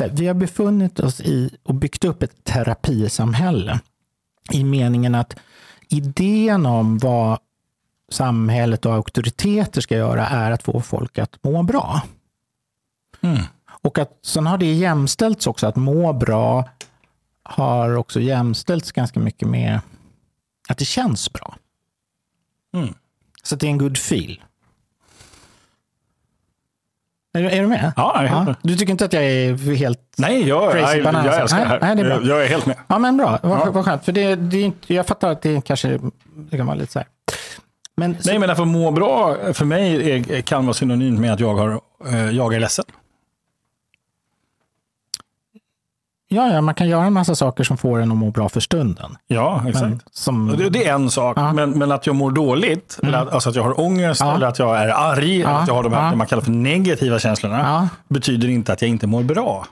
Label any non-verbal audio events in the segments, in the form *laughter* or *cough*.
så här, vi har befunnit oss i och byggt upp ett terapisamhälle i meningen att idén om vad samhället och auktoriteter ska göra är att få folk att må bra. Mm. Och att sen har det jämställts också, att må bra har också jämställts ganska mycket med att det känns bra. Mm. Så det är en good feel. Är, du- är du med? Ja, med. Du tycker inte att jag är helt... Nej, jag, Crazy jag, bananas. jag älskar det här. Nej, det är bra. Jag, är helt med. Ja, men bra. Vad, Ja. vad skönt. För det, det är inte, jag fattar att det kanske det kan vara lite så här. Men, så, Nej, men därför må bra för mig är, kan vara synonymt med att jag, har, eh, jag är ledsen. Ja, ja, man kan göra en massa saker som får en att må bra för stunden. Ja, exakt. Men, som, Det, det är en sak, Ja. men, men att jag mår dåligt, eller att, alltså att jag har ångest, Ja. eller att jag är arg, eller Ja. att jag har de här, Ja. man kallar för negativa känslorna, betyder inte att jag inte mår bra.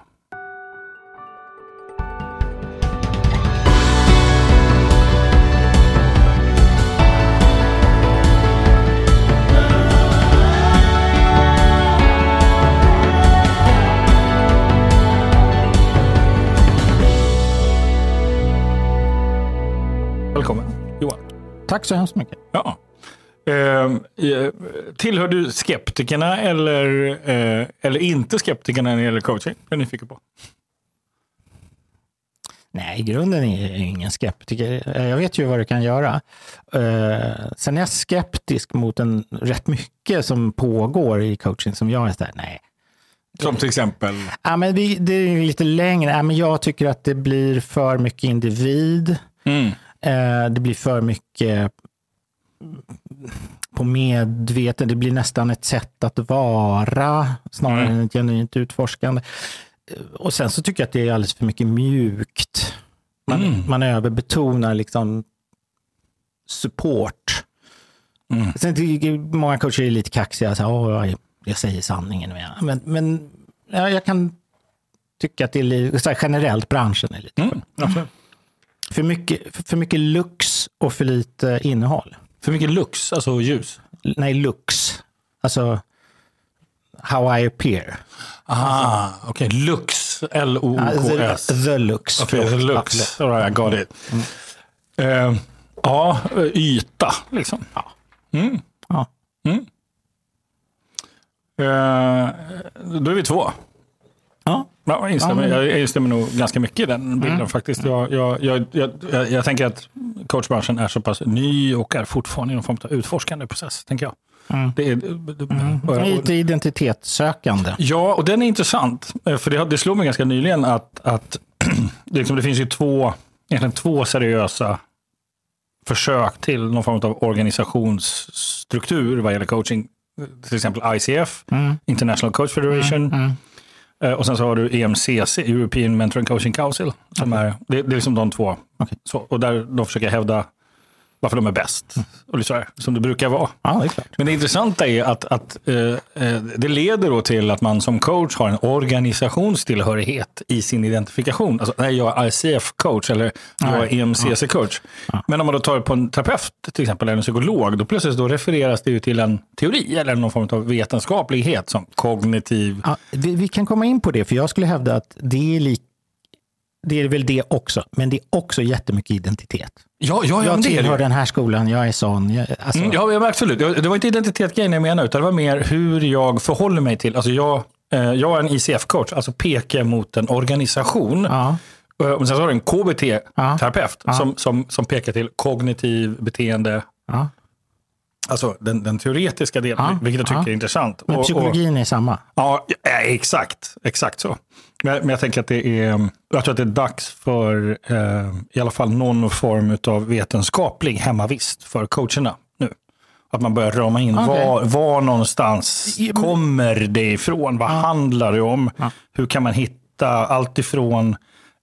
Välkommen, Johan. Tack så hemskt mycket. Ja. Ehm, eh, tillhör du skeptikerna eller, eh, eller inte skeptikerna när det gäller coaching? Det är nyfiken på. Nej, i grunden är jag ingen skeptiker. Eh, Jag vet ju vad det kan göra. Eh, Sen är jag skeptisk mot en rätt mycket som pågår i coaching som jag är så där, nej. Som till exempel? Ja, men vi, det är lite längre. Ja, men jag tycker att det blir för mycket individ. Mm. Eh, Det blir för mycket på medveten. Det blir nästan ett sätt att vara snarare Mm. än ett genuint utforskande. Eh, Och sen så tycker jag att det är alldeles för mycket mjukt. Man, Mm. man överbetonar liksom support. Mm. Sen tycker många coacher är lite kaxiga. Så här, Åh, jag, säger sanningen. Men, men ja, jag kan tycka att det är lite, generellt branschen är lite Mm. För mycket, för, mycket lux och för lite innehåll. För mycket lux, alltså ljus. Nej, lux. Alltså, how I appear. Ah, okej. Lux, Ja, the, L-O-O-K-S. the lux. Okej, the lux. All right, I got it. Eh, ja, yta liksom. Ja. Mm. Ja. Mm. Eh, då är vi två. Ja. Ja, jag, instämmer, jag instämmer nog ganska mycket i den bilden Mm. faktiskt. Jag, jag, jag, jag, jag, tänker att coachbranschen är så pass ny och är fortfarande i någon form av utforskande process, tänker jag. Mm. Det är, och- och- Lite identitetssökande. Ja, och den är intressant. Eh, För det, det slog mig ganska nyligen att, att det, *clears throat* liksom, det finns ju två, egentligen två seriösa försök till någon form av organisationsstruktur vad gäller coaching. Till exempel ICF, Mm. International Coach Federation. Eh, Och sen så har du EMCC, European Mentor and Coaching Council. Som är, det, det är liksom de två. Okej. Så, och där de försöker hävda varför de är bäst. Och så här, som det brukar vara. Ja, det. Men det intressanta är att, att eh, eh, det leder då till att man som coach har en organisationstillhörighet i sin identifikation. Alltså, nej, jag är ICF-coach eller jag är. EMCC-coach. Men om man då tar på en terapeut till exempel, eller en psykolog, då plötsligt då refereras det ju till en teori eller någon form av vetenskaplighet som kognitiv. Ja, vi, vi kan komma in på det, för jag skulle hävda att det är, lik, det är väl det också, men det är också jättemycket identitet. Ja, ja, ja jag tillhör den här skolan, jag är sån. Jag, alltså, Mm, ja, absolut. Det var inte identitetsgrejen jag menade, utan det var mer hur jag förhåller mig till... Alltså jag, eh, jag är en ICF-coach, alltså pekar mot en organisation. ja, Eh, Och sen så har du en KBT-terapeut Ja. som, som, som pekar till kognitiv beteende, ja. Alltså den, den teoretiska delen, Ja, vilket jag tycker ja. är intressant. Men Och- och- psykologin är samma. Ja, ja, exakt. Exakt så. Men, men jag tänker att det är, jag tror att det är dags för eh, i alla fall någon form av vetenskaplig hemmavist för coacherna nu. Att man börjar rama in Okej. var, var någonstans Ja, kommer det ifrån? Vad handlar det om? Ja. Hur kan man hitta allt ifrån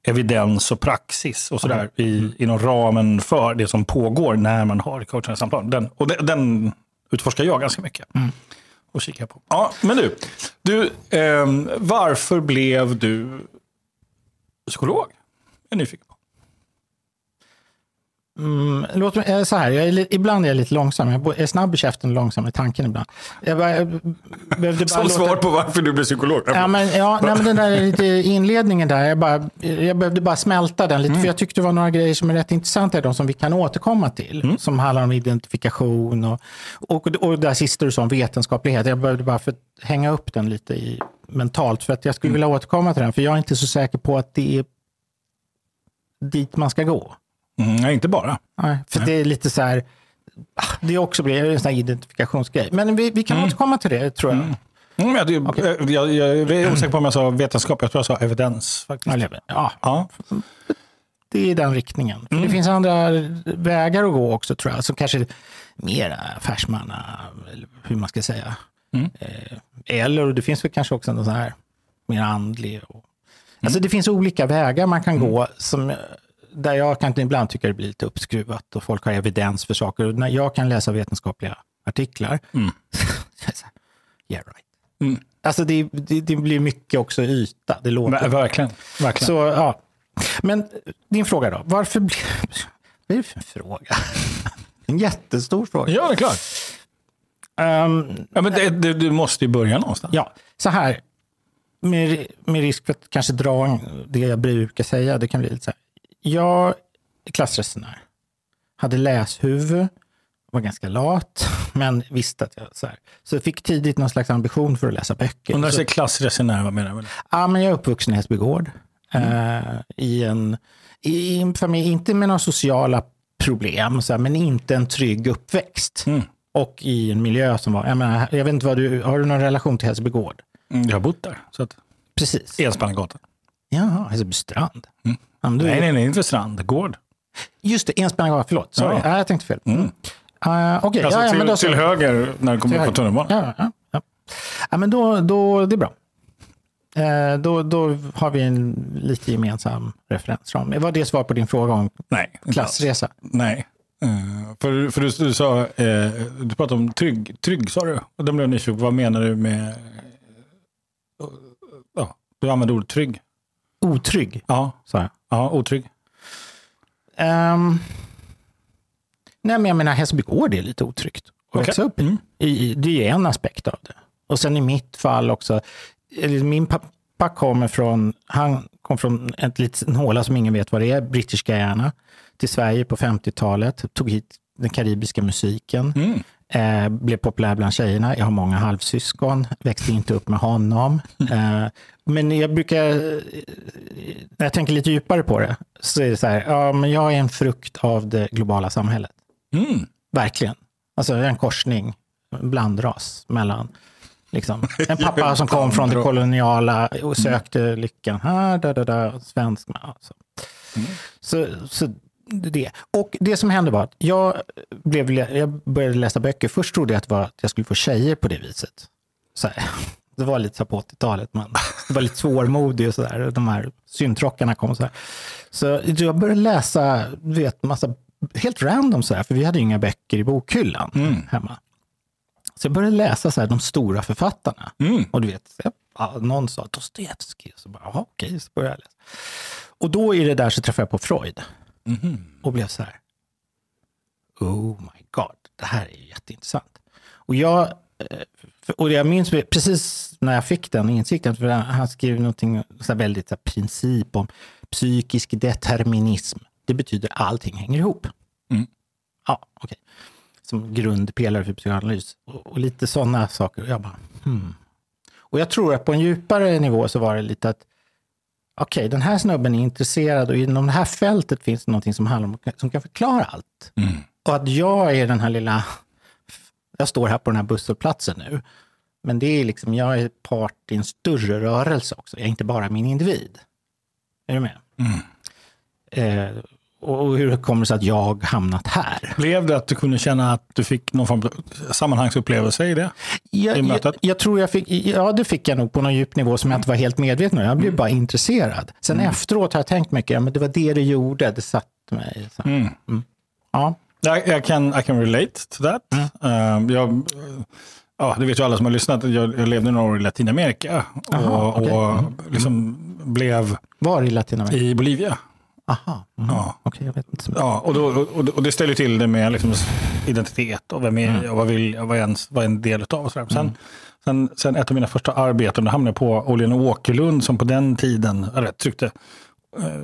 evidens och praxis och sådär i, inom ramen för det som pågår när man har coachande samtal. Den, och den, den utforskar jag ganska mycket och kika på. Ja, men du, du ehm, varför blev du psykolog? Jag är nyfiken. Mm, låt mig, eh, så här, är, ibland är jag lite långsam. Jag är snabb i käften och långsam i tanken ibland. Jag, bara, jag behövde bara Som låta- svar på varför du blev psykolog. Ja, men, ja, nej, men den där inledningen där, jag, bara, jag behövde bara smälta den lite. Mm. För jag tyckte det var några grejer som är rätt intressanta, de som vi kan återkomma till. Mm. Som handlar om identifikation och, och, och det här sista du sa om vetenskaplighet. Jag behövde bara för hänga upp den lite i, mentalt. För att jag skulle Mm. vilja återkomma till den, för jag är inte så säker på att det är dit man ska gå. Mm, nej, inte bara. Nej, för det är lite så här, ah, det också blir en sån här identifikationsgrej. Men vi, vi kan återkomma till det, tror jag. Mm, jag, jag, jag, jag är osäker på om jag sa vetenskap, jag tror jag sa evidens. Faktiskt. Ja, Ja. det är den riktningen. För Det finns andra vägar att gå också tror jag, som kanske är mer affärsmanna, eller hur man ska säga. Eh, Eller det finns väl kanske också någon sån här mer andlig. Och, Alltså det finns olika vägar man kan gå som, eh, där jag kan ibland tycka det blir lite uppskruvat och folk har evidens för saker. Och när jag kan läsa vetenskapliga artiklar, Mm. *laughs* yeah right. Mm. Alltså det, det, det blir mycket också yta. Det låter Men, verkligen. verkligen. så, ja. Men eh, din fråga då. Varför blev... Vad är det för en fråga? *laughs* En jättestor fråga. Ja, det är klart. Ehm, Ja, men det, det, du måste ju börja någonstans. ja, så här. Med, med risk för att kanske dra det jag brukar säga. Det kan bli lite så här. Jag är klassresenär. Hade läshuvud. Var ganska lat. *laughs* Men visste att jag... Så, här. så jag fick tidigt någon slags ambition för att läsa böcker. Och när du säger klassresenär, vad menar du? Ja, men jag är uppvuxen i Hässelbygård. Eh, I en i en familj, inte med några sociala problem, så här, men inte en trygg uppväxt. Mm. Och i en miljö som var, jag, menar, jag vet inte vad du, har du någon relation till Hässelbygård? Mm, Jag har bott där. Så att, Precis. Enspannagatan. Jaha, Hässelbystrand. Mm. Du, Nej, nej, nej, inte strand. Gård. Just det, Enspannagatan, förlåt. Sorry, Ja. ja. jag tänkte fel. Mm. Uh, Okej, Alltså ja, till, men då till höger när du kommer upp på tunnelbanan. Ja, ja, ja. men då, då, det är bra. Eh, då, då har vi en lite gemensam referensram. Var det svar på din fråga om Nej. klassresa? Nej. Eh, för för du, du sa, eh, du pratade om trygg, trygg sa du. Och den blev jag nyfiken. Vad menar du med, ja, du använde ordet trygg. Otrygg, Ja, sa jag. ja otrygg. Ehm, nej, men jag menar Hässelbygård är lite otryggt att Okej. växa upp i. I, i. Det är en aspekt av det. Och sen i mitt fall också, min pappa kommer från, han kom från ett litet en håla som ingen vet vad det är, British Guyana, till Sverige på 50-talet, tog hit den karibiska musiken, Mm. Eh, blev populär bland tjejerna. Jag har många halvsyskon, växte inte upp med honom. *laughs* Eh, men jag brukar, eh, när jag tänker lite djupare på det, så är det så här, ja, men jag är en frukt av det globala samhället. Mm. Verkligen. Alltså en korsning, en blandras mellan liksom, en *laughs* pappa som kom från det koloniala och sökte lyckan. Här, da, da, da, svensk. Alltså. Så, så det. Och det som hände var att jag, blev, jag började läsa böcker. Först trodde jag att, var att jag skulle få tjejer på det viset. Så här. *laughs* Det var lite så på 80-talet. Man, det var lite svårmodig och sådär. De här syntrockarna kom och så här. Så jag började läsa, vet, massa, helt random så här, för vi hade ju inga böcker i bokhyllan hemma. Så jag började läsa så här, de stora författarna. Mm. Och du vet, ja, någon sa Dostojevskij, så bara, okej, så började jag läsa. Och då i det där så träffade jag på Freud. Och blev så här, oh my god, det här är jätteintressant. Och jag, eh, och jag minns precis när jag fick den insikten, för han skrev någonting så väldigt så här, princip om psykisk determinism. Det betyder allting hänger ihop. Mm. Ja, okej. Som grundpelare för psykoanalys. Och, och lite sådana saker. Och jag bara, hmm. Och jag tror att på en djupare nivå så var det lite att okej, den här snubben är intresserad och inom det här fältet finns det någonting som handlar om, som kan förklara allt. Mm. Och att jag är den här lilla, jag står här på den här busshållplatsen nu, men det är liksom, jag är part i en större rörelse också, jag är inte bara min individ. Är du med? Eh, och hur kommer det sig att jag hamnat här? Blev det att du kunde känna att du fick någon form av sammanhangsupplevelse i det? Jag, I jag, mötet? jag tror jag fick, ja det fick jag nog på någon djup nivå som jag inte var helt medveten om. Jag blev bara intresserad. Sen efteråt har jag tänkt mycket, ja, men det var det det gjorde, det satte mig. Så. Mm. Ja. Jag, jag kan, I can relate to that. Mm. Eh, jag, ja, det vet ju alla som har lyssnat. Jag, jag levde några år i Latinamerika och, Aha, okej. och liksom blev Var i Latinamerika? i Bolivia. Aha. Mm. Ja. Okej, jag vet inte. så. Ja, och, då, och, och det ställer till det med liksom identitet och vem är Mm. jag och vad vill jag, vad är en, vad är en del av och sådär. Sen, sen, sen ett av mina första arbeten, då hamnade jag på Åhlén och Åkerlund som på den tiden eller, tryckte eh,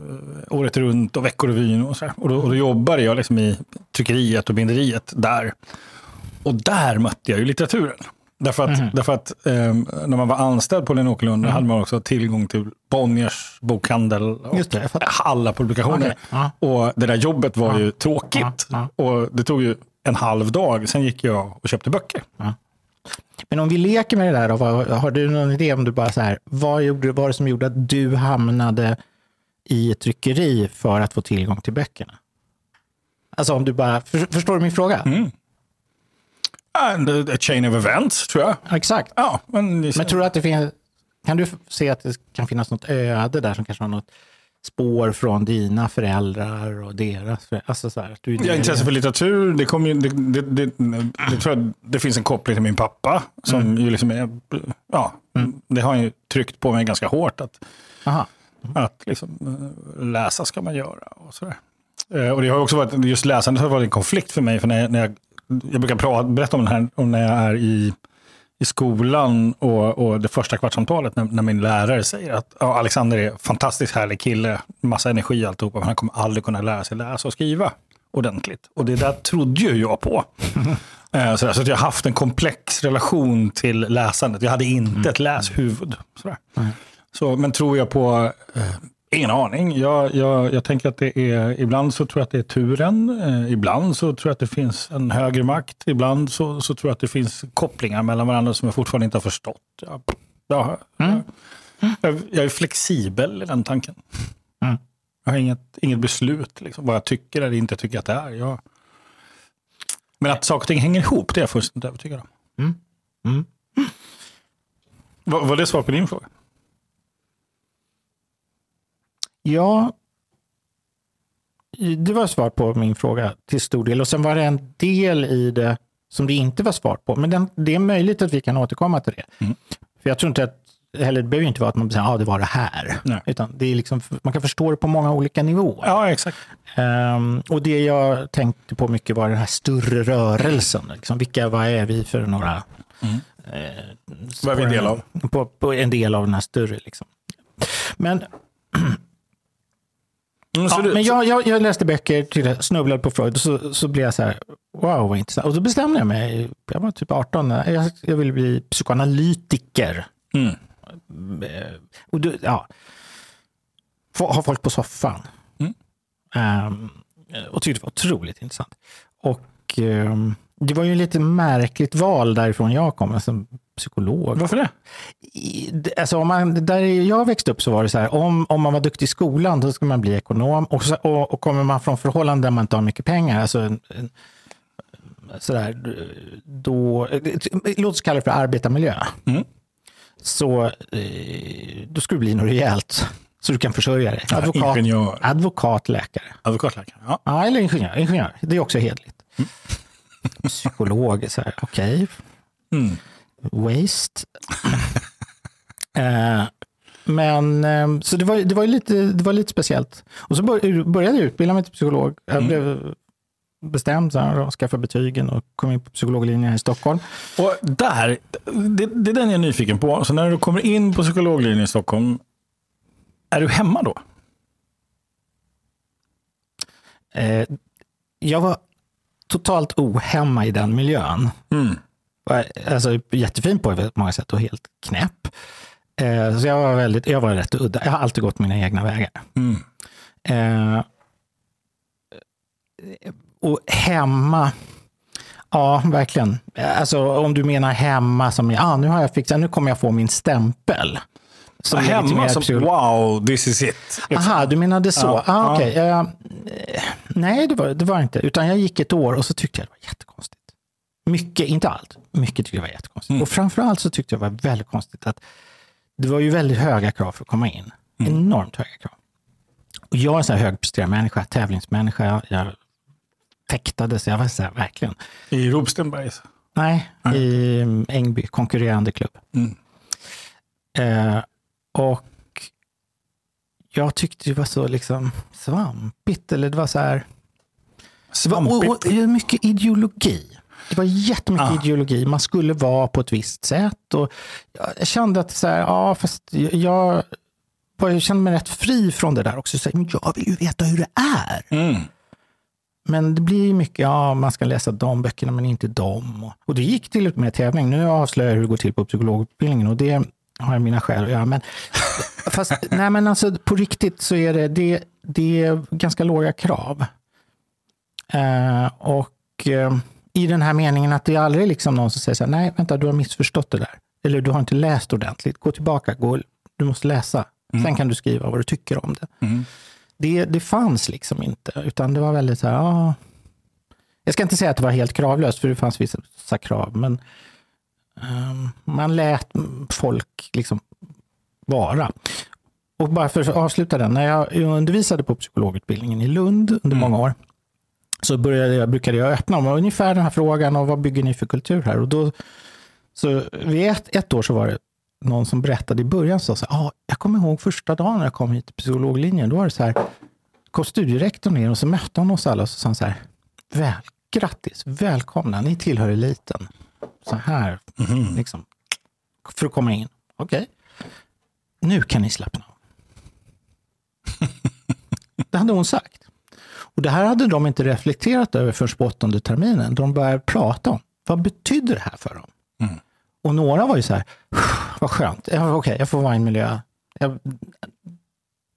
året runt och Veckorevyn och sådär. Och då, och då jobbade jag liksom i tryckeriet och binderiet där. Och där mötte jag ju litteraturen. Därför att, Mhm. därför att eh, när man var anställd på och Åkerlund då hade man också tillgång till Bonniers bokhandel och Just det, alla publikationer. Okej, ja. Och det där jobbet var Ja. ju tråkigt. Ja, Och det tog ju en halv dag. Sen gick jag och köpte böcker. Men om vi leker med det där, då, vad, har du någon idé om du bara så här, vad gjorde, var det som gjorde att du hamnade i ett tryckeri för att få tillgång till böckerna? Alltså om du bara, för, förstår du min fråga? Mm. And a chain of events, tror jag. Ja, Exakt. Ja, men, Men tror du att det finns, kan du se att det kan finnas något öde där som kanske har något spår från dina föräldrar och deras föräldrar? Alltså så här, att du har intresse för litteratur. Det, kom ju, det, det, det, det, tror jag, det finns en koppling till min pappa. Som Mm. ju liksom är, ja, Det har han ju tryckt på mig ganska hårt. Att, Aha. att liksom, eh, läsa ska man göra. Och, sådär. Eh, och det har också varit, just läsandet har varit en konflikt för mig. För när jag, när jag, jag brukar prata, berätta om det här om när jag är i, i skolan och, och det första kvartssamtalet när, när min lärare säger att ja, Alexander är en fantastiskt härlig kille, massa energi och alltihopa, men han kommer aldrig kunna lära sig läsa och skriva ordentligt. Och det där trodde ju jag på. *laughs* Sådär, så att jag har haft en komplex relation till läsandet. Jag hade inte ett läshuvud. Sådär. Så, men tror jag på... Eh, ingen aning. Jag, jag, jag tänker att det är... Ibland så tror jag att det är turen. Eh, ibland så tror jag att det finns en högre makt. Ibland så, så tror jag att det finns kopplingar mellan varandra som jag fortfarande inte har förstått. Jag, jag, jag, jag är flexibel i den tanken. Mm. Jag har inget, inget beslut liksom, vad jag tycker eller inte tycker att det är. Men att saker och ting hänger ihop, det är jag fullständigt övertygad om. Mm. Mm. Var, var det svar på din fråga? Ja, det var svar på min fråga till stor del. Och sen var det en del i det som det inte var svar på. Men den, det är möjligt att vi kan återkomma till det. Mm. För jag tror inte att, eller det behöver inte vara att man säger att ah, det var det här. Nej. Utan det är liksom, man kan förstå det på många olika nivåer. Ja, exakt. Ehm, och det jag tänkte på mycket var den här större rörelsen. Liksom, vilka, vad är vi för några? Mm. Eh, Vad är vi en del av? På, på en del av den här större. Liksom. Men *clears throat* Mm, Ja, du- men jag, jag, jag läste böcker, till, snubblade på Freud och så, så blev jag så här, wow vad intressant. Och då bestämde jag mig, jag var typ 18, jag, jag ville bli psykoanalytiker. Mm. Eh, Och då, ja, ha folk på soffan. Mm. Ehm, och tyckte det var otroligt intressant. Och ehm, det var ju lite märkligt val därifrån jag kom, som psykolog. Varför det? I- det- Alltså om man, där jag växte upp så var det så här, om, om man var duktig i skolan då ska man bli ekonom. Och, så, och, och kommer man från förhållanden där man inte har mycket pengar, alltså en, en, sådär, då, låt oss kalla det för arbetarmiljö. Mm. Så eh, då ska du bli något rejält så du kan försörja dig. Advokat, Ingenjör. advokat läkare. Advokatläkare. Ja. Ja, eller ingenjör. ingenjör. Det är också hederligt. Psykolog, så här, okej. Mm. Waste. eh, men eh, så det var, det, var ju lite, det var lite speciellt. Och så bör, började jag utbilda mig till psykolog. Jag Mm. blev bestämd så här, och skaffade betygen och kom in på psykologlinjen här i Stockholm. Och där, det, det är den jag är nyfiken på. Så när du kommer in på psykologlinjen i Stockholm, är du hemma då? Eh, jag var totalt ohemma i den miljön. Mm. Alltså jättefin på många sätt och helt knäpp. Eh, så jag var, väldigt, jag var rätt udda. Jag har alltid gått mina egna vägar. Mm. Eh, och hemma, ja verkligen. Alltså om du menar hemma som, ja nu har jag fixat, nu kommer jag få min stämpel. Som hemma legitimerad som, psykolog. wow, this is it. Liksom. Aha, du menade så. Ja, ah, ja. okej. Eh, eh, nej, det var det var inte. Utan jag gick ett år och så tyckte jag det var jättekonstigt. Mycket, inte allt, mycket tyckte jag var jättekonstigt. Mm. Och framförallt så tyckte jag det var väldigt konstigt att det var ju väldigt höga krav för att komma in. Mm. Enormt höga krav. Och jag är en sån här högpresterande människa, tävlingsmänniska. Jag fäktade, så jag var så här, verkligen. I Ropstenbergs. Nej, i mm, Ängby, konkurrerande klubb. Mm. Eh, och jag tyckte det var så liksom svampigt. Eller det var så här... Svampigt. Och, och mycket ideologi. Det var jättemycket Ah. ideologi. Man skulle vara på ett visst sätt. Och jag kände att så här, ja, fast jag, jag kände mig rätt fri från det där också. Så men jag vill ju veta hur det är. Mm. Men det blir ju mycket, ja, man ska läsa de böckerna men inte de. Och, och det gick till och med tävling. Nu avslöjar jag hur det går till på psykologutbildningen och det har jag mina skäl att göra. Men, *laughs* fast nej, men alltså, på riktigt så är det, det, det är ganska låga krav. Eh, och eh, i den här meningen att det är aldrig liksom någon som säger så här, nej vänta du har missförstått det där. Eller du har inte läst ordentligt. Gå tillbaka, gå, du måste läsa. Sen kan du skriva vad du tycker om det. Mm. Det, det fanns liksom inte, utan det var väldigt så här, ja. Jag ska inte säga att det var helt kravlöst, för det fanns vissa krav, men ehm, man lät folk liksom vara. Och bara för att avsluta den, när jag undervisade på psykologutbildningen i Lund under många år, så började jag, brukade jag öppna om ungefär den här frågan, och vad bygger ni för kultur här? Och då, så vid ett, ett år så var det någon som berättade i början, så sa, ah, jag kommer ihåg första dagen när jag kom hit till psykologlinjen, då var det så här, kom studierektorn ner och så mötte han oss alla och så sa han så här, väl, grattis, välkomna, ni tillhör eliten. Så här, liksom, för att komma in. Okej, nu kan ni slappna av. *laughs* det hade hon sagt. Och det här hade de inte reflekterat över förrän på åttonde terminen. De började prata om, vad betyder det här för dem? Mm. Och några var ju så här, vad skönt, okej, jag får vara i en miljö. Jag,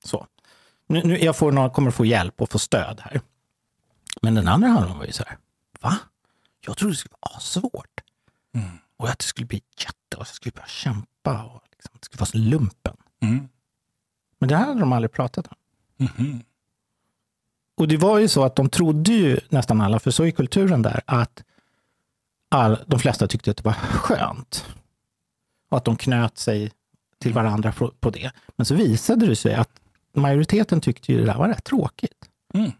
så. Nu, nu, jag får, någon, kommer få hjälp och få stöd här. Men den andra halvan var ju så här, va? Jag trodde det skulle vara svårt. Mm. Och att det skulle bli jätte, och jag skulle börja kämpa och liksom, det skulle vara så lumpen. Mm. Men det här hade de aldrig pratat om. Mhm. Och det var ju så att de trodde ju nästan alla, för så är kulturen där, att all, de flesta tyckte att det var skönt. Och att de knöt sig till varandra på, på det. Men så visade det sig att majoriteten tyckte ju det där var rätt tråkigt. Mm.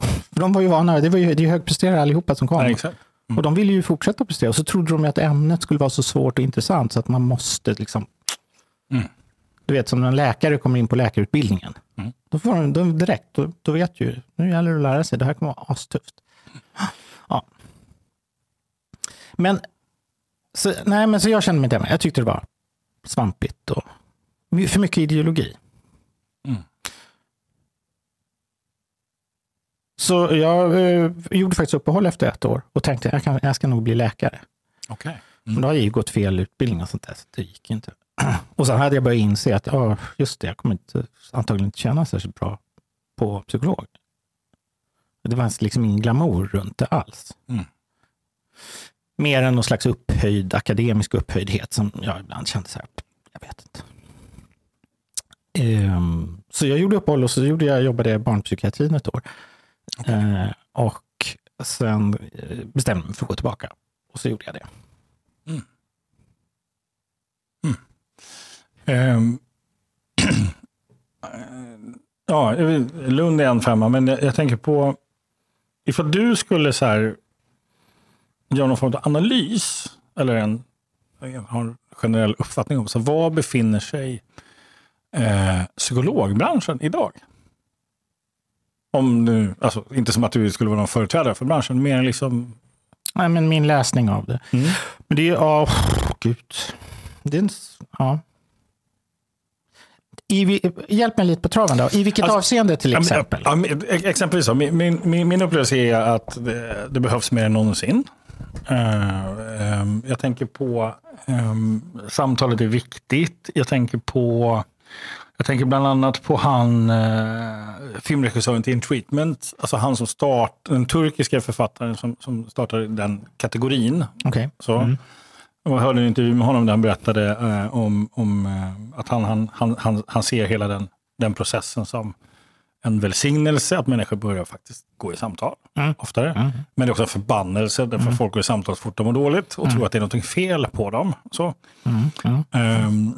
För *laughs* de var ju vana, det var ju, det är högpresterare allihopa som kom. Ja. Mm. Och de ville ju fortsätta prestera. Och så trodde de ju att ämnet skulle vara så svårt och intressant så att man måste liksom... Mm. Du vet, som när en läkare kommer in på läkarutbildningen. Mm. Då får de, de direkt, då, då vet ju, nu gäller det att lära sig. Det här kommer vara astufft. Ja. Men, så, nej, men så jag kände mig med. Jag tyckte det var svampigt och för mycket ideologi. Mm. Så jag eh, gjorde faktiskt uppehåll efter ett år och tänkte jag, kan, jag ska nog bli läkare. Okej. Men då har jag ju gått fel utbildning och sånt där, så det gick inte. *clears throat* Och sen hade jag börjat inse att, ja, just det, jag kommer inte, antagligen inte känna särskilt bra på psykolog. Det var liksom ingen glamour runt det alls. Mm. Mer än någon slags upphöjd, akademisk upphöjdhet som jag ibland kände så här, jag vet inte. Ehm, så jag gjorde uppehåll och så gjorde jag, jobbade jag i barnpsykiatrin ett år. Eh, och sen eh, bestämde jag mig för att gå tillbaka. Och så gjorde jag det. Ehm, *clears throat* ja, Lund är en femma, men jag, jag tänker på ifall du skulle så här, göra någon form av analys eller en har en generell uppfattning om så var befinner sig eh, psykologbranschen idag? Om nu, alltså, inte som att du skulle vara någon företrädare för branschen, mer liksom... Nej, men min läsning av det. Mm. Men det är, ja, gud. Det är en, ja. I, hjälp mig lite på traven då. I vilket Alltså, avseende till exempel? Ja, men, ex- exempelvis, så, min, min, min upplevelse är att det, det behövs mer än någonsin. Eh, ehm, jag tänker på um, samtalet är viktigt. Jag tänker på jag tänker bland annat på han uh, filmregissören till In Treatment, alltså han som start, den turkiska författaren som, som startade den kategorin. Okej. Så. Mm. Jag hörde en intervju med honom där han berättade eh, om, om eh, att han, han, han, han, han ser hela den, den processen som en välsignelse, att människor börjar faktiskt gå i samtal Mm. oftare. Mm. Men det är också en förbannelse, därför att folk går i samtal så fort de mår dåligt och tror att det är något fel på dem. Så, Mm. Mm. ehm,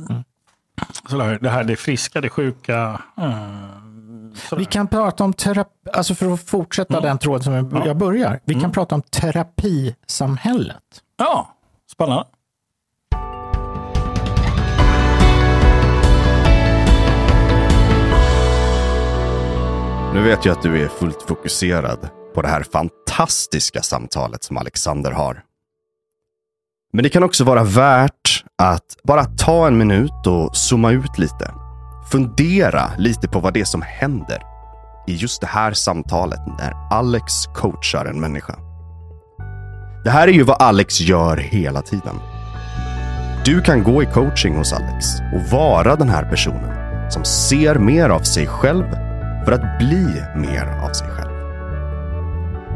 så det, här, det friska, det sjuka. Uh, Vi kan prata om terapi, alltså för att fortsätta den tråden som jag, Ja. jag börjar. Vi kan prata om terapisamhället. Ja, spännande. Nu vet jag att du är fullt fokuserad på det här fantastiska samtalet som Alexander har. Men det kan också vara värt att bara ta en minut och zooma ut lite. Fundera lite på vad det är som händer i just det här samtalet när Alex coachar en människa. Det här är ju vad Alex gör hela tiden. Du kan gå i coaching hos Alex och vara den här personen som ser mer av sig själv för att bli mer av sig själv.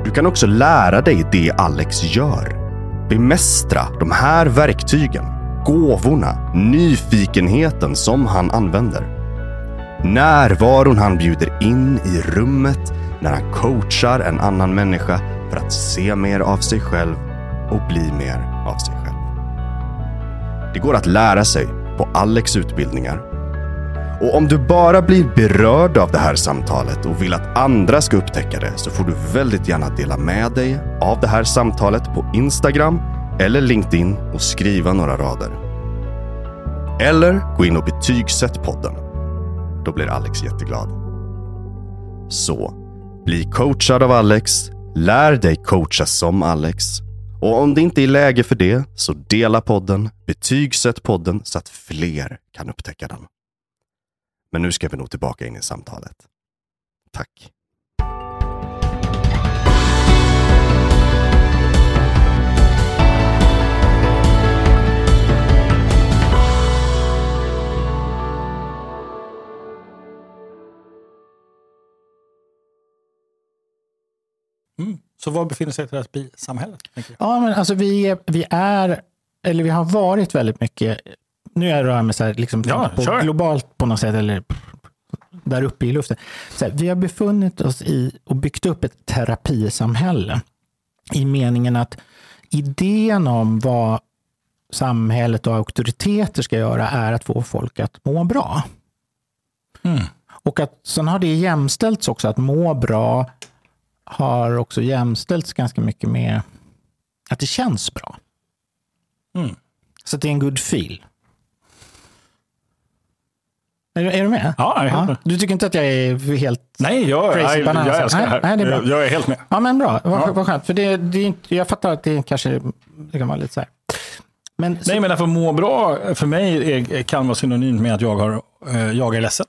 Du kan också lära dig det Alex gör. Bemästra de här verktygen, gåvorna, nyfikenheten som han använder. Närvaron han bjuder in i rummet när han coachar en annan människa för att se mer av sig själv och bli mer av sig själv. Det går att lära sig på Alex utbildningar. Och om du bara blir berörd av det här samtalet och vill att andra ska upptäcka det så får du väldigt gärna dela med dig av det här samtalet på Instagram eller LinkedIn och skriva några rader. Eller gå in och betygsätt podden. Då blir Alex jätteglad. Så, bli coachad av Alex, lär dig coacha som Alex och om det inte är läge för det, så dela podden, betygsätt podden så att fler kan upptäcka den. Men nu ska vi nog tillbaka in i samtalet. Tack. Mm. Så var befinner sig terapisamhället? Ja, men alltså vi, vi är, eller vi har varit väldigt mycket, nu är jag med så här, liksom, Ja, på kör. globalt på något sätt, eller där uppe i luften. Här, vi har befunnit oss i och byggt upp ett terapisamhälle i meningen att idén om vad samhället och auktoriteter ska göra är att få folk att må bra. Mm. Och att sen har det jämställts också, att må bra har också jämställts ganska mycket med att det känns bra. Mm. Så det är en good feel. Är, du- är du med? Ja, jag är med. Du tycker inte att jag är helt... Nej, jag, Crazy jag, bananas. jag älskar det här. Nej, det är bra. Jag är helt med. Ja, men bra. Vad, Ja. vad skönt. För det, det är inte, jag fattar att det kanske det kan vara lite så här. Men, så, Nej, men därför må bra för mig är, kan vara synonymt med att jag, har, eh, jag är ledsen.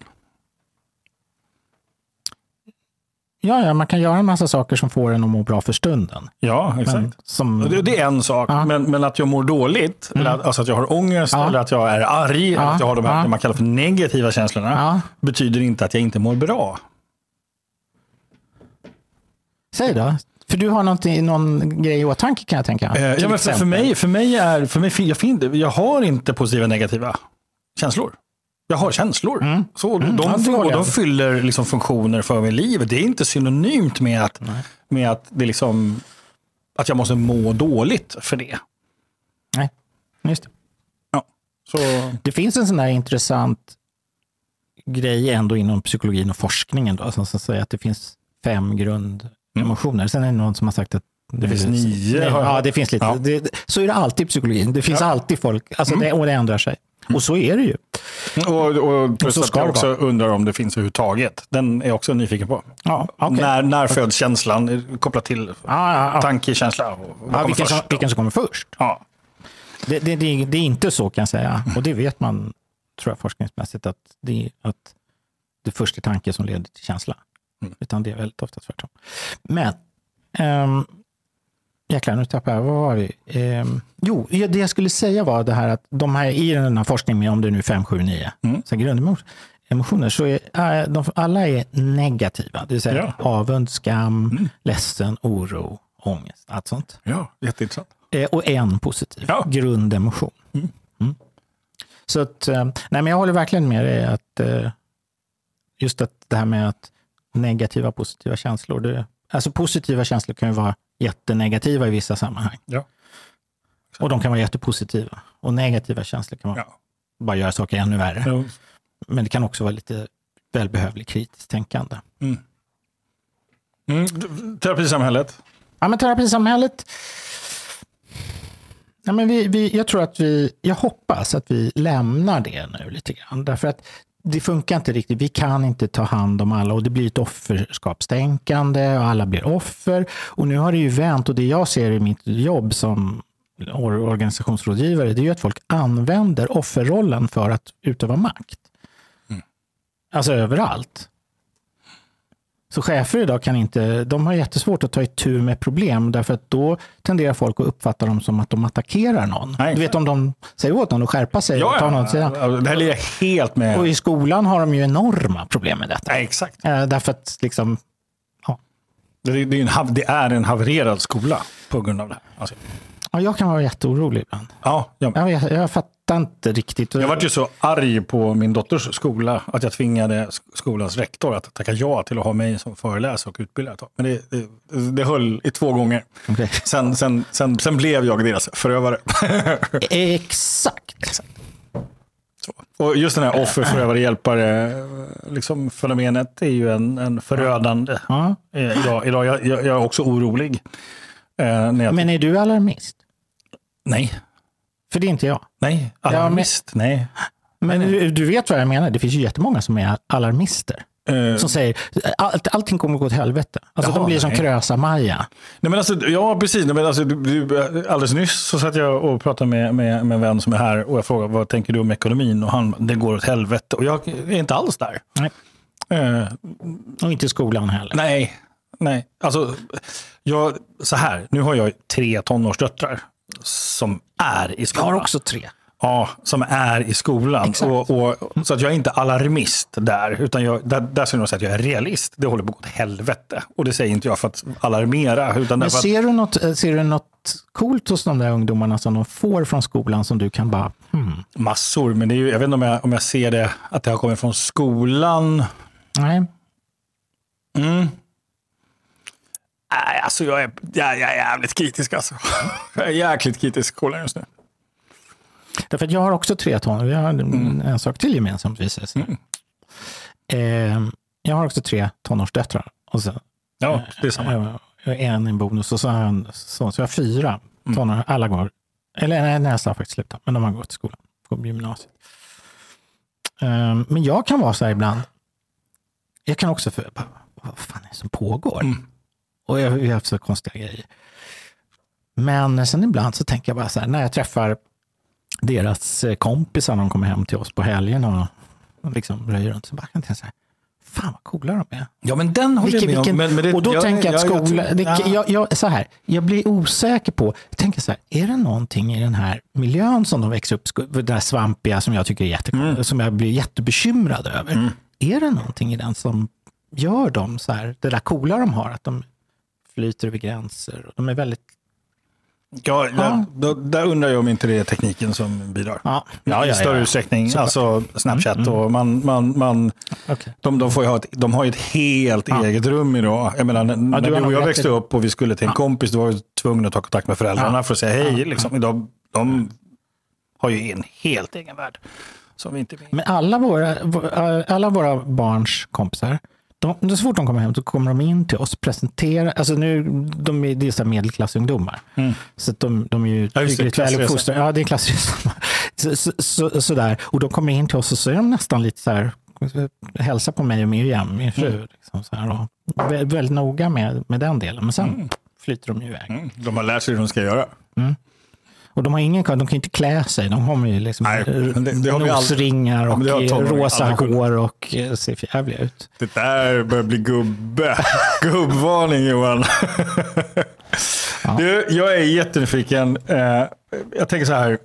Ja, ja, man kan göra en massa saker som får en att må bra för stunden. Ja, exakt. Men som, Det, det är en sak, Ja. Mm. men, men att jag mår dåligt, eller att, alltså att jag har ångest, Ja. eller att jag är arg, eller att jag har de här Ja. man kallar för negativa känslorna, ja, betyder inte att jag inte mår bra. säg då. För du har någon grej i åtanke kan jag tänka. Eh, ja, men för, för, mig, för mig är, för mig, jag, jag har inte positiva och negativa känslor. Jag har känslor. Mm. Så de, Mm, ja, det de, de fyller liksom funktioner för mig i livet. Det är inte synonymt med att, med att, det liksom, att jag måste må dåligt för det. Nej, just det. Så, Det finns en sån där intressant grej ändå inom psykologin och forskningen då, som säger att det finns fem grundemotioner. Sen är det någon som har sagt att Det finns nio, jag Ja, det finns lite. Ja. Mm. Det, så är det alltid i psykologin. Det finns alltid folk, alltså det, och det ändrar sig. Och så är det ju. och, och plus så att jag också undrar om det finns överhuvudtaget. Den är jag också nyfiken på. Ja, okej. När, när föds känslan eh, kopplat till Ja, ja, ja. tanke, känsla? Och, vad Ja, vilken, som, vilken som kommer först. Ja. Det, det, det, det är inte så kan jag säga. Och det vet man, tror jag, forskningsmässigt, att det, att det först är tanke som leder till känsla. Mm. Utan det är väldigt ofta tvärtom. Men, um, jäklar, nu tappade jag. Vad var vi? Ehm, jo, det jag skulle säga var det här att de här, i den här forskningen med om det är nu 5, 7, 9 Mm. så grundemotioner, så är de, alla är negativa. Det vill säga Ja. avund, skam, Mm. ledsen, oro, ångest, allt sånt. ja, jätteintressant. Eh, och en positiv Ja. grundemotion. Mm. Så att, eh, nej men jag håller verkligen med dig att eh, just att det här med att negativa positiva känslor, det, alltså positiva känslor kan ju vara jättenegativa i vissa sammanhang. Ja. Och de kan vara jättepositiva. Och negativa känslor kan vara, Ja. bara göra saker ännu värre. Jo. Men det kan också vara lite välbehövligt kritiskt tänkande. Mm. Mm. Terapisamhället. Ja, men terapisamhället. Ja, men vi, vi, jag tror att vi, jag hoppas att vi lämnar det nu lite grann. Därför att det funkar inte riktigt. Vi kan inte ta hand om alla och det blir ett offerskapstänkande och alla blir offer. Och nu har det ju vänt och det jag ser i mitt jobb som organisationsrådgivare, det är ju att folk använder offerrollen för att utöva makt. Mm. Alltså överallt. Så chefer idag kan inte, de har jättesvårt att ta itu med problem därför att då tenderar folk att uppfatta dem som att de attackerar någon. Nej, du vet om de säger åt någon att skärpa sig ja, och ta någon sida. Det här är jag helt med. Och i skolan har de ju enorma problem med detta. Nej, exakt. Eh, därför att liksom, ja. Det, det, är en, det är en havererad skola på grund av det här. Alltså. Ja, jag kan vara jätteorolig ibland. Ja, jag, jag, jag fattar inte riktigt. Jag var ju så arg på min dotters skola att jag tvingade skolans rektor att tacka ja till att ha mig som föreläsare och utbildare. Men det, det, det höll i två gånger. Okay. Sen, sen, sen, sen blev jag deras förövare. Exakt. Exakt. Så. Och just den här offer, förövare, hjälpare, liksom fenomenet är ju en, en förödande ja. Eh, idag. idag jag, jag, är också orolig. Eh, Men är du alarmist? Nej. För det är inte jag. Nej, alarmist, ja, men, nej. Men du, du, vet vad jag menar, det finns ju jättemånga som är alarmister. Uh, som säger all, allting kommer att gå åt helvete. Alltså jaha, de blir som Krösa-Maja. Nej, men alltså, ja, precis. Nej, men alltså, du, du, alldeles nyss så satt jag och pratade med, med, med en vän som är här och jag frågade vad tänker du om ekonomin? Och han, det går åt helvete. Och jag är inte alls där. Nej. Uh, och inte skolan heller. Nej, nej. Alltså, jag, så här, nu har jag tre tonårsdöttrar som är i skolan. Jag har också tre. Ja, som är i skolan. Och, och, så att jag är inte alarmist där, utan jag, där, där skulle jag säga att jag är realist. Det håller på att gå åt helvete. Och det säger inte jag för att alarmera. Utan Men ser, att... du något, eh, ser du något coolt hos de där ungdomarna som de får från skolan som du kan bara... Hmm. Massor, men det är ju, jag vet inte om jag, om jag ser det, att det har kommit från skolan. Nej. Mm. Nej, alltså jag är, jag, jag är jävligt kritisk alltså. *laughs* Jag är jäkligt kritisk till skolan just nu. Därför att jag har också tre ton. Vi har mm. en sak till gemensamt visar sig. Mm. Eh, jag har också tre tonårsdöttrar. Och så, ja, det är samma. Jag, jag är en i bonus och så har jag en son. Så jag har fyra mm. tonår. Alla går, eller nej, nästa har faktiskt slutat, men de har gått till skolan. Går på gymnasiet. Eh, men jag kan vara så här ibland. Jag kan också, för, vad fan är det som pågår? Mm. Och jag, har haft så konstiga grejer. Men sen ibland så tänker jag bara så här, när jag träffar deras eh, kompisar när de kommer hem till oss på helgen och liksom röjer runt, så bara kan jag säga, fan vad coola de är. Ja, men den håller vilken, jag med om. Men, men det, och då jag, tänker jag att skola, jag, det, jag, jag, så här, jag blir osäker på, jag tänker så här, är det någonting i den här miljön som de växer upp, det där svampiga som jag tycker är jättekul, mm. som jag blir jättebekymrad över. Mm. Är det någonting i den som gör dem så här, det där coola de har, att de flyter över gränser. Och de är väldigt Ja, ja. Där, där, undrar jag om inte det är tekniken som bidrar. Ja. Ja, I större ja, utsträckning. Alltså Snapchat mm, mm. och man, man, man, okay. de, de, får ha ett, de har ju ett helt eget rum idag. Jag menar, när du och jag växte till... upp och vi skulle till en kompis, då var vi tvungna att ta kontakt med föräldrarna för att säga hej. Liksom. Idag, de har ju en helt egen värld. Som vi inte Men alla våra, alla våra barns kompisar, de, så fort de kommer hem så kommer de in till oss presenterar. Alltså nu, de är, det är så medelklassungdomar. Mm. Så de, de är ju hyggligt ja, väl uppfostrade. Ja, det är klassresa. *laughs* Så, så, så, så, Och de kommer in till oss och så är de nästan lite så här, hälsa på mig och Miriam, min fru. Mm. Liksom så här, och väldigt noga med, med den delen. Men sen mm. flyter de ju iväg. Mm. De har lärt sig hur de ska göra. Och de har ingen de kan inte klä sig. De har ju liksom Nej, det, det har nosringar och rosa hår och eh, ser förjävliga ut. Det där börjar bli gubbe. *laughs* Gubbvarning Johan. ja. du, jag är jättenyfiken. Eh, jag tänker så här.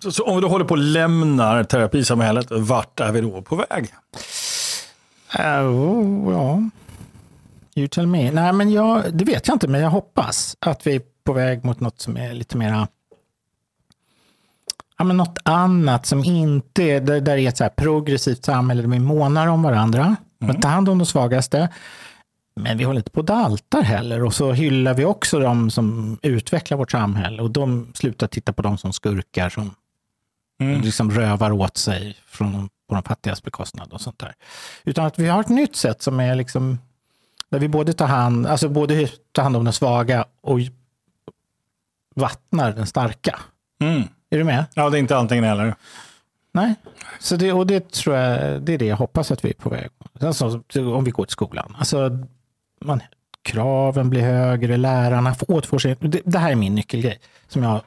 Så, så om vi då håller på att lämna terapisamhället, vart är vi då på väg? Uh, ja, you tell me. Nej, men jag, det vet jag inte, men jag hoppas att vi på väg mot något som är lite mera ja, men något annat som inte är, där, där är ett så progressivt samhälle där vi månar om varandra. Mm. tar hand om de svagaste. Men vi håller inte på att daltar heller. Och så hyllar vi också de som utvecklar vårt samhälle. Och de slutar titta på dem som skurkar som mm. liksom rövar åt sig från, på de fattigas bekostnad och sånt där. Utan att vi har ett nytt sätt som är liksom där vi både tar hand, alltså både tar hand om den svaga och vattnar den starka. Mm. Är du med? Ja, det är inte antingen eller. Nej, så det, och det tror jag det är det jag hoppas att vi är på väg. Alltså, om vi går till skolan. Alltså, man, kraven blir högre, lärarna får återfå sig. Det, det här är min nyckelgrej. Som jag,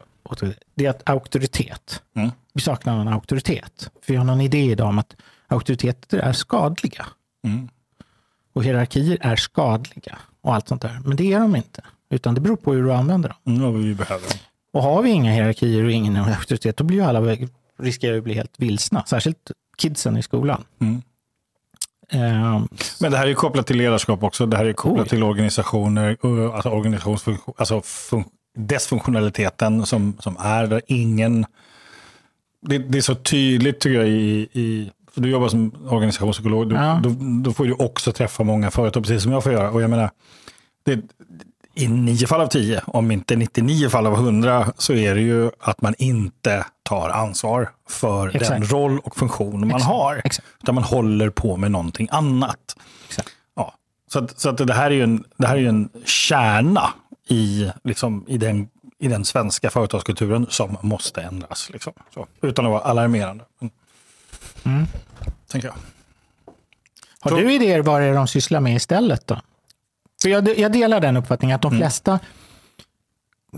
det är att auktoritet. Mm. Vi saknar en auktoritet. För vi har någon idé idag om att auktoriteter är skadliga. Mm. Och hierarkier är skadliga. Och allt sånt där. Men det är de inte. Utan det beror på hur du använder dem. Mm, vi behöver. Och har vi inga hierarkier och ingen auktoritet, då blir ju alla riskerar att bli helt vilsna. Särskilt kidsen i skolan. Mm. Ehm, Men det här är kopplat till ledarskap också. Det här är kopplat Oh, ja. till organisationer, alltså organisationsfunktion, alltså fun, dysfunktionaliteten som, som är där ingen... Det, det är så tydligt tycker jag i, i för du jobbar som organisationspsykolog, du, Ja. då, då får du också träffa många företag, precis som jag får göra. Och jag menar, det, i nio fall av tio, om inte 99 fall av 100, så är det ju att man inte tar ansvar för den Exakt. roll och funktion man Exakt. har. Exakt. Utan man håller på med någonting annat. Ja. Så, att, så att det, här är ju en, det här är en kärna i, liksom, i, den, i den svenska företagskulturen som måste ändras. Liksom. Så, utan att vara alarmerande. Mm. Tänker jag. Har Så- du idéer vad det är de sysslar med istället då? För jag, jag delar den uppfattningen att de Mm. flesta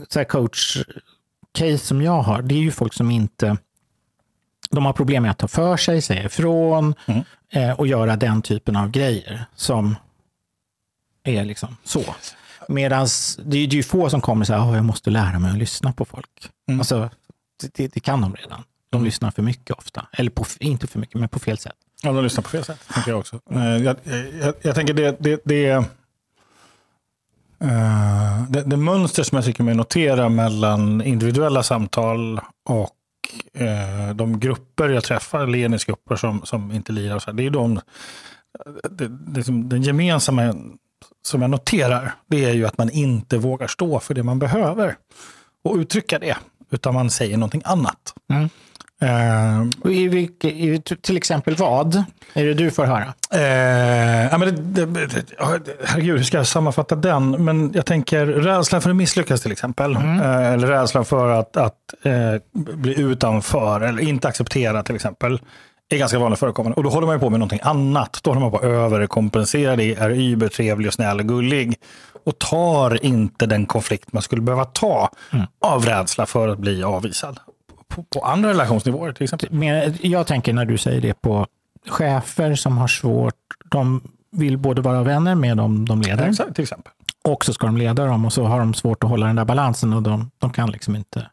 så här coach-case som jag har, det är ju folk som inte de har problem med att ta för sig, säga ifrån Mm. eh, och göra den typen av grejer som är liksom så. Medan det är ju få som kommer och säger att jag måste lära mig att lyssna på folk. Mm. Alltså, det, det, kan de redan. De lyssnar för mycket ofta. Eller på, inte för mycket, men på fel sätt. Ja, de lyssnar på fel sätt, tänker jag också. Eh, Jag, jag, jag tänker det, det, det, Eh, det, det mönster som jag tycker mig notera mellan individuella samtal och eh, de grupper jag träffar, ledningsgrupper som, som inte lirar, och så här, det är de, det, det, som, den gemensamma som jag noterar, det är ju att man inte vågar stå för det man behöver och uttrycka det, utan man säger någonting annat. Mm. Och I vilka, i, till exempel vad är det du får höra? Eh, ja, men det, det, det, herregud, hur ska jag sammanfatta den? Men jag tänker rädslan för att misslyckas till exempel. Eh, eller rädslan för att, att bli utanför eller inte acceptera till exempel. är ganska vanligt förekommande. Och då håller man på med någonting annat. Då håller man på att överkompensera det, är übertrevlig och snäll och gullig. Och tar inte den konflikt man skulle behöva ta av rädsla för att bli avvisad. På, på andra relationsnivåer till exempel. Men jag tänker när du säger det på chefer som har svårt, de vill både vara vänner med dem de leder Exakt, till exempel. och så ska de leda dem och så har de svårt att hålla den där balansen och de, de kan liksom inte.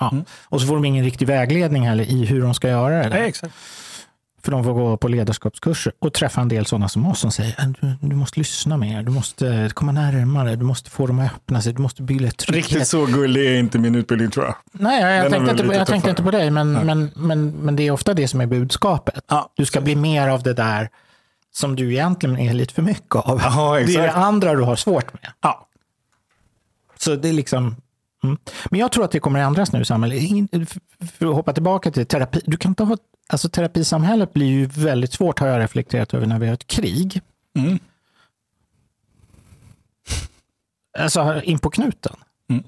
Ja. Mm. Och så får de ingen riktig vägledning heller i hur de ska göra det. Där. Nej, exakt. För de får gå på ledarskapskurser och träffa en del sådana som oss som säger "Äh, du, du måste lyssna mer, du måste komma närmare, du måste få dem att öppna sig, du måste bygga ett trygghet. Riktigt så gullig är inte min utbildning tror jag. Nej, jag, jag tänkte, inte, jag tänkte inte på dig, men, men, men, men det är ofta det som är budskapet. Ja, Du ska bli mer av det där som du egentligen är lite för mycket av. Ja, det är det andra du har svårt med. Ja. Så det är liksom... Mm. Men jag tror att det kommer att ändras nu. In- För att hoppa tillbaka till terapi. Du kan inte ha, alltså terapisamhället blir ju väldigt svårt, har jag reflekterat över, när vi har ett krig. Mm. Alltså in på knuten. Mm.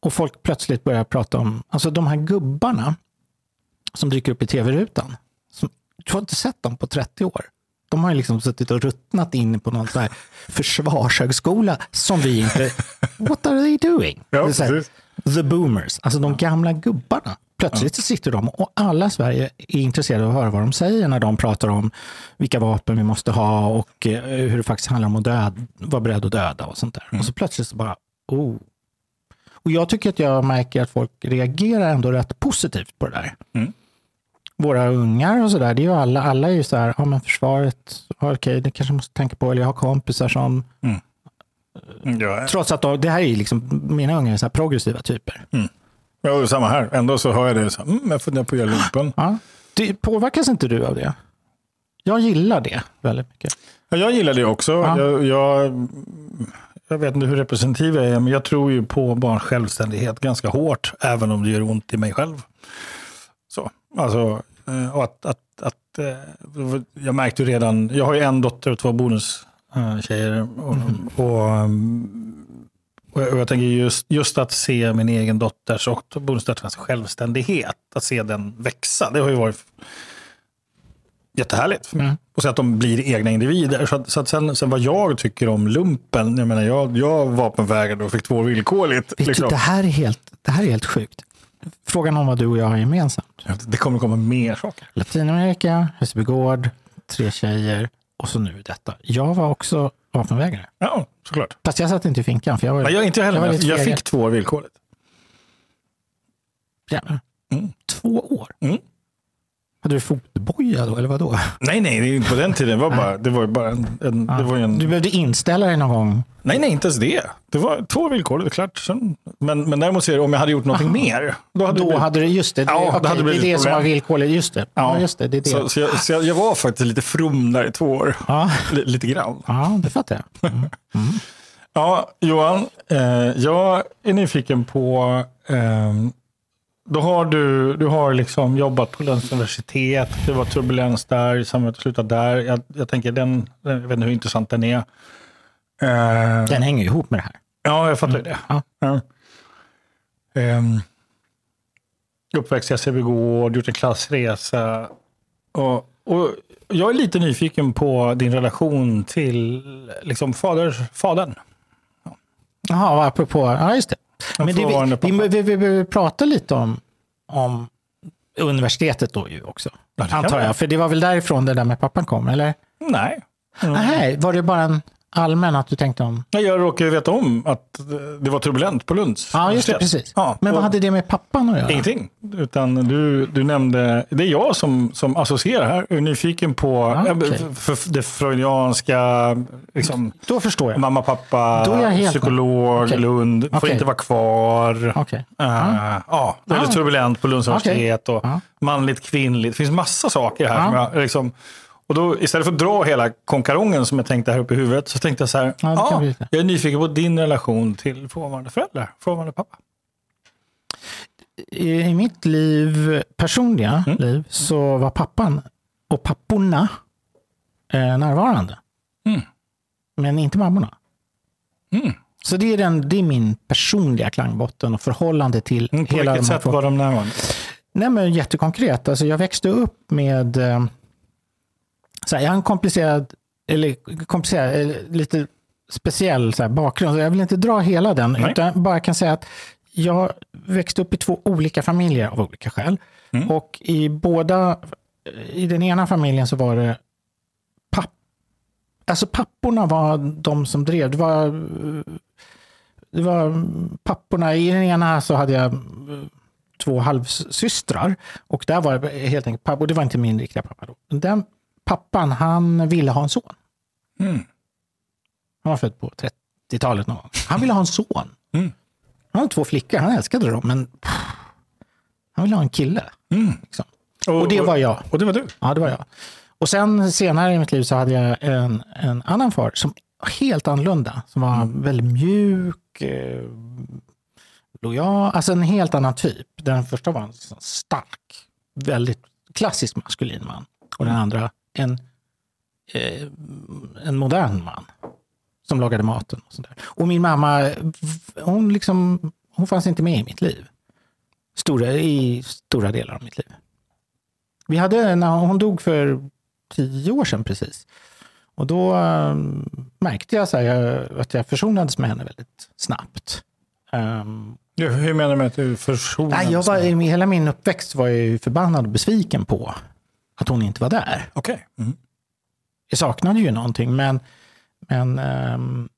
Och folk plötsligt börjar prata om, alltså de här gubbarna som dyker upp i tv-rutan. Som, du har inte sett dem på 30 år. De har liksom suttit och ruttnat in på någon så här försvarshögskola som vi inte... What are they doing? Ja, här, the boomers, alltså de gamla gubbarna. Plötsligt så sitter de och alla i Sverige är intresserade av att höra vad de säger när de pratar om vilka vapen vi måste ha och eh, hur det faktiskt handlar om att död, vara beredd att döda och sånt där. Och så plötsligt så bara, oh. Och jag tycker att jag märker att folk reagerar ändå rätt positivt på det där. Mm. Våra ungar och sådär, det är ju alla, alla är ju så här, ja men försvaret, okej, det kanske måste tänka på, eller jag har kompisar som, Ja, trots att de, det här är ju liksom, mina ungar är så här progressiva typer. ja, samma här. Ändå så hör jag det. Så, här, mm, jag funderar på att göra lumpen. Ja. Det, påverkas inte du av det? Jag gillar det väldigt mycket. Ja, jag gillar det också. Ja. Jag, jag, jag vet inte hur representativ jag är, men jag tror ju på barns självständighet ganska hårt, även om det gör ont i mig själv. Så, alltså, eh, och att, att, att, eh, jag märkte ju redan, jag har ju en dotter och två bonustjejer. Och, och, mm, Och jag, och jag tänker just, just att se min egen dotters och bonusdöttrarnas självständighet, att se den växa, det har ju varit jättehärligt för mig. Mm. Och så att de blir egna individer. Så att, så att sen, sen vad jag tycker om lumpen, jag menar jag, jag vapenvägrade och fick två villkorligt. Vet Liksom. du, det, här är helt, det här är helt sjukt. Frågan om vad du och jag har gemensamt. Det kommer komma mer saker. Latinamerika, Hässelbygård, tre tjejer och så nu detta. Jag var också vapenvägrare. Ja, såklart. Fast jag satt inte i finkan. För jag var, Nej, jag inte jag heller. Jag, jag fegare. fick två villkorligt. Jävlar. Mm. Två år? Mm. Hade du fotboja då, eller vadå? Nej, nej, det på den tiden. Det var, bara, det var bara en... en, det var en Du behövde inställa dig någon gång. Nej, nej, inte ens det. Det var två villkor, det är klart. Sen, men, men däremot det, om jag hade gjort någonting mer, då hade det Då blivit- hade du, just det, det, Ja, då okej, hade det det är blivit det som var villkorligt. Just det, ja. just det, det det. Så, så, jag, så jag, jag var faktiskt lite from där i två år. Ja. L- lite grann. ja, det fattar jag. Mm. Ja, Johan, eh, jag är nyfiken på... Eh, då har du, du har liksom jobbat på Lunds universitet, det var turbulens där, samhället slutade där. Jag, jag tänker, den, jag vet inte hur intressant den är. Eh, Den hänger ihop med det här. Ja, jag fattar ju det. Ja. Ehm, uppväxt i Hässelbygård, gjort en klassresa. Och, och jag är lite nyfiken på din relation till liksom fader, fadern. Jaha, apropå, ja just det. En Men det vi, vi, vi, vi behöver prata lite om, om universitetet då ju också. Ja, antar jag. För det var väl därifrån det där med pappan kom, eller? Nej. Nej, var det bara en allmän att du tänkte om? Jag råkar ju veta om att det var turbulent på Lunds Ja, just det, precis. Ja, Men vad hade det med pappan att göra? Ingenting. Utan du, du nämnde, det är jag som, som associerar här. Jag är nyfiken på Ja, eh, okej. för, det freudianska, liksom, Då förstår jag. mamma, pappa, psykolog, Okej. Lund, får inte vara kvar. Okej. Uh, ja, väldigt Ah. turbulent på Lunds universitet. Och Ja. Manligt, kvinnligt. Det finns massa saker här. Ja. Som jag, liksom, och då, istället för att dra hela konkarongen som jag tänkte här uppe i huvudet så tänkte jag så här. Ja, lite. jag är nyfiken på din relation till frånvarande föräldrar, frånvarande pappa. I, I mitt liv, personliga Mm. liv, så var pappan och papporna eh, närvarande. Mm. Men inte mammorna. Mm. Så det är, den, det är min personliga klangbotten och förhållande till Mm, På hela vilket de här sätt var de närvarande? Nej, men jättekonkret. Alltså, jag växte upp med... Eh, så här, jag har en komplicerad, eller komplicerad, eller lite speciell så här, bakgrund. Jag vill inte dra hela den, Nej. utan bara kan säga att jag växte upp i två olika familjer av olika skäl. Mm. Och i båda, i den ena familjen så var det papp, alltså papporna var de som drev. Det var, det var papporna, i den ena så hade jag två halvsystrar. Och där var det helt enkelt pappa, och det var inte min riktiga pappa då. Den pappan, han ville ha en son. Mm. Han var född på 30-talet någon gång. Han ville ha en son. Mm. Han hade två flickor, han älskade dem, men pff, han ville ha en kille. Mm. Liksom. Och det var jag. Och det var du? Ja, det var jag. Och sen senare i mitt liv så hade jag en, en annan far som var helt annorlunda. Som var väldigt mjuk, eh, lojal, alltså en helt annan typ. Den första var en stark, väldigt klassisk maskulin man. Och den andra en, eh, en modern man. Som lagade maten. Och, sådär. och min mamma, hon, liksom, hon fanns inte med i mitt liv. Stora, I stora delar av mitt liv. Vi hade, när hon dog för tio år sedan precis. Och då um, märkte jag, så här, jag att jag försonades med henne väldigt snabbt. Um, Ja, Hur menar du med att du försonades? nej, jag var, hela min uppväxt var jag förbannad och besviken på att hon inte var där. Okej. Mm. Jag saknade ju någonting, men, men ehm,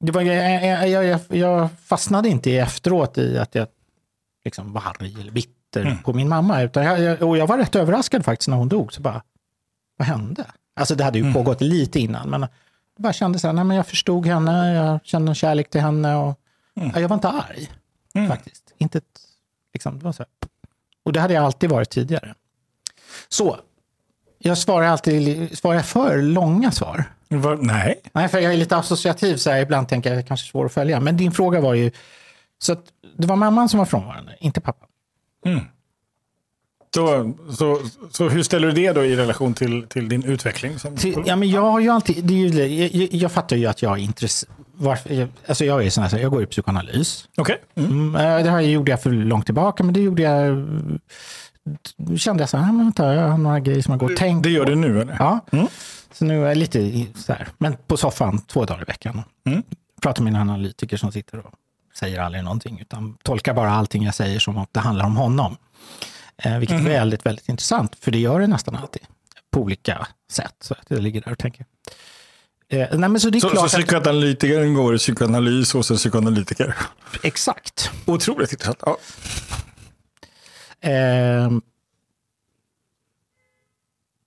det var, jag, jag, jag, jag, fastnade inte efteråt i att jag liksom var arg eller bitter Mm. på min mamma. Utan jag, och jag var rätt överraskad faktiskt när hon dog. Så bara, vad hände? Alltså det hade ju Mm. pågått lite innan, men jag bara kände så här, nej, men jag förstod henne, jag kände en kärlek till henne. Och, Mm. ja, jag var inte arg Mm. faktiskt. Inte ett, liksom, det var så här. Och det hade jag alltid varit tidigare. Så, jag svarar alltid svarar jag för långa svar. Var, nej. Nej, för jag är lite associativ, så här, ibland tänker jag det kanske är svår att följa. Men din fråga var ju, så att det var mamman som var frånvarande, inte pappa. Mm. Så, så, så hur ställer du det då i relation till, till din utveckling? Som Till, ja, men jag har ju alltid, det är ju, jag, jag, fattar ju att jag är intresse, varför, jag- alltså jag är sån här, jag går i psykoanalys. Okej. Mm. Mm, eh, det här gjorde jag för långt tillbaka, men det gjorde jag... Kände jag så här, "Ah, men vänta, jag har några grejer som jag går och tänkt Det gör du nu eller? Ja, Mm. så nu är jag lite så här, men på soffan två dagar i veckan. Mm. Pratar med en analytiker som sitter och säger aldrig någonting, utan tolkar bara allting jag säger som att det handlar om honom. Eh, vilket Mhm. är väldigt, väldigt intressant, för det gör det nästan alltid. På olika sätt. Så att jag ligger där och tänker. Eh, nej, så det är Så, så klart att, psykoanalytikern går i psykoanalys hos en psykoanalytiker. Exakt. Otroligt intressant. Ja. Ehm.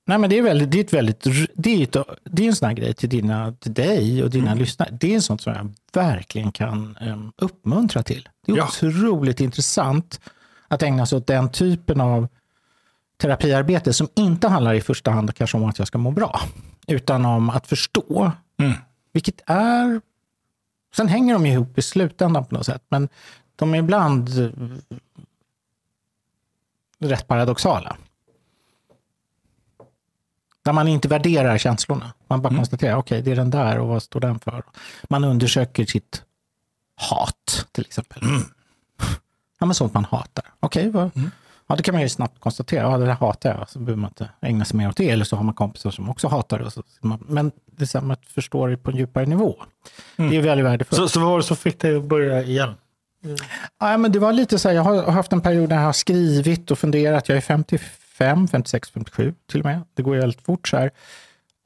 nej, men det är, väldigt, det är ett väldigt... Det är, ett, det är en sån här grej till, dina, till dig och dina lyssnare. Det är en sånt som jag verkligen kan um, uppmuntra till. Det är Ja. otroligt intressant att ägna sig åt den typen av terapiarbete som inte handlar i första hand kanske om att jag ska må bra, utan om att förstå, Mm. vilket är... Sen hänger de ihop i slutändan på något sätt, men de är ibland eh, rätt paradoxala. Där man inte värderar känslorna. Man bara konstaterar, okej, det är den där och vad står den för? Man undersöker sitt hat, till exempel. Ja, men sånt man hatar. Okej, vad? Ja, det kan man ju snabbt konstatera. Ja, det där hatar jag. Så behöver man inte ägna sig mer åt det. Eller så har man kompisar som också hatar det. Så, men det är samma att förstå det på en djupare nivå. Det är väldigt värdefullt. Så, så vad var det som fick dig att börja igen? Ja, men det var lite så här, jag har haft en period när jag har skrivit och funderat. Jag är 55, 56, 57 till och med. Det går ju väldigt fort så här.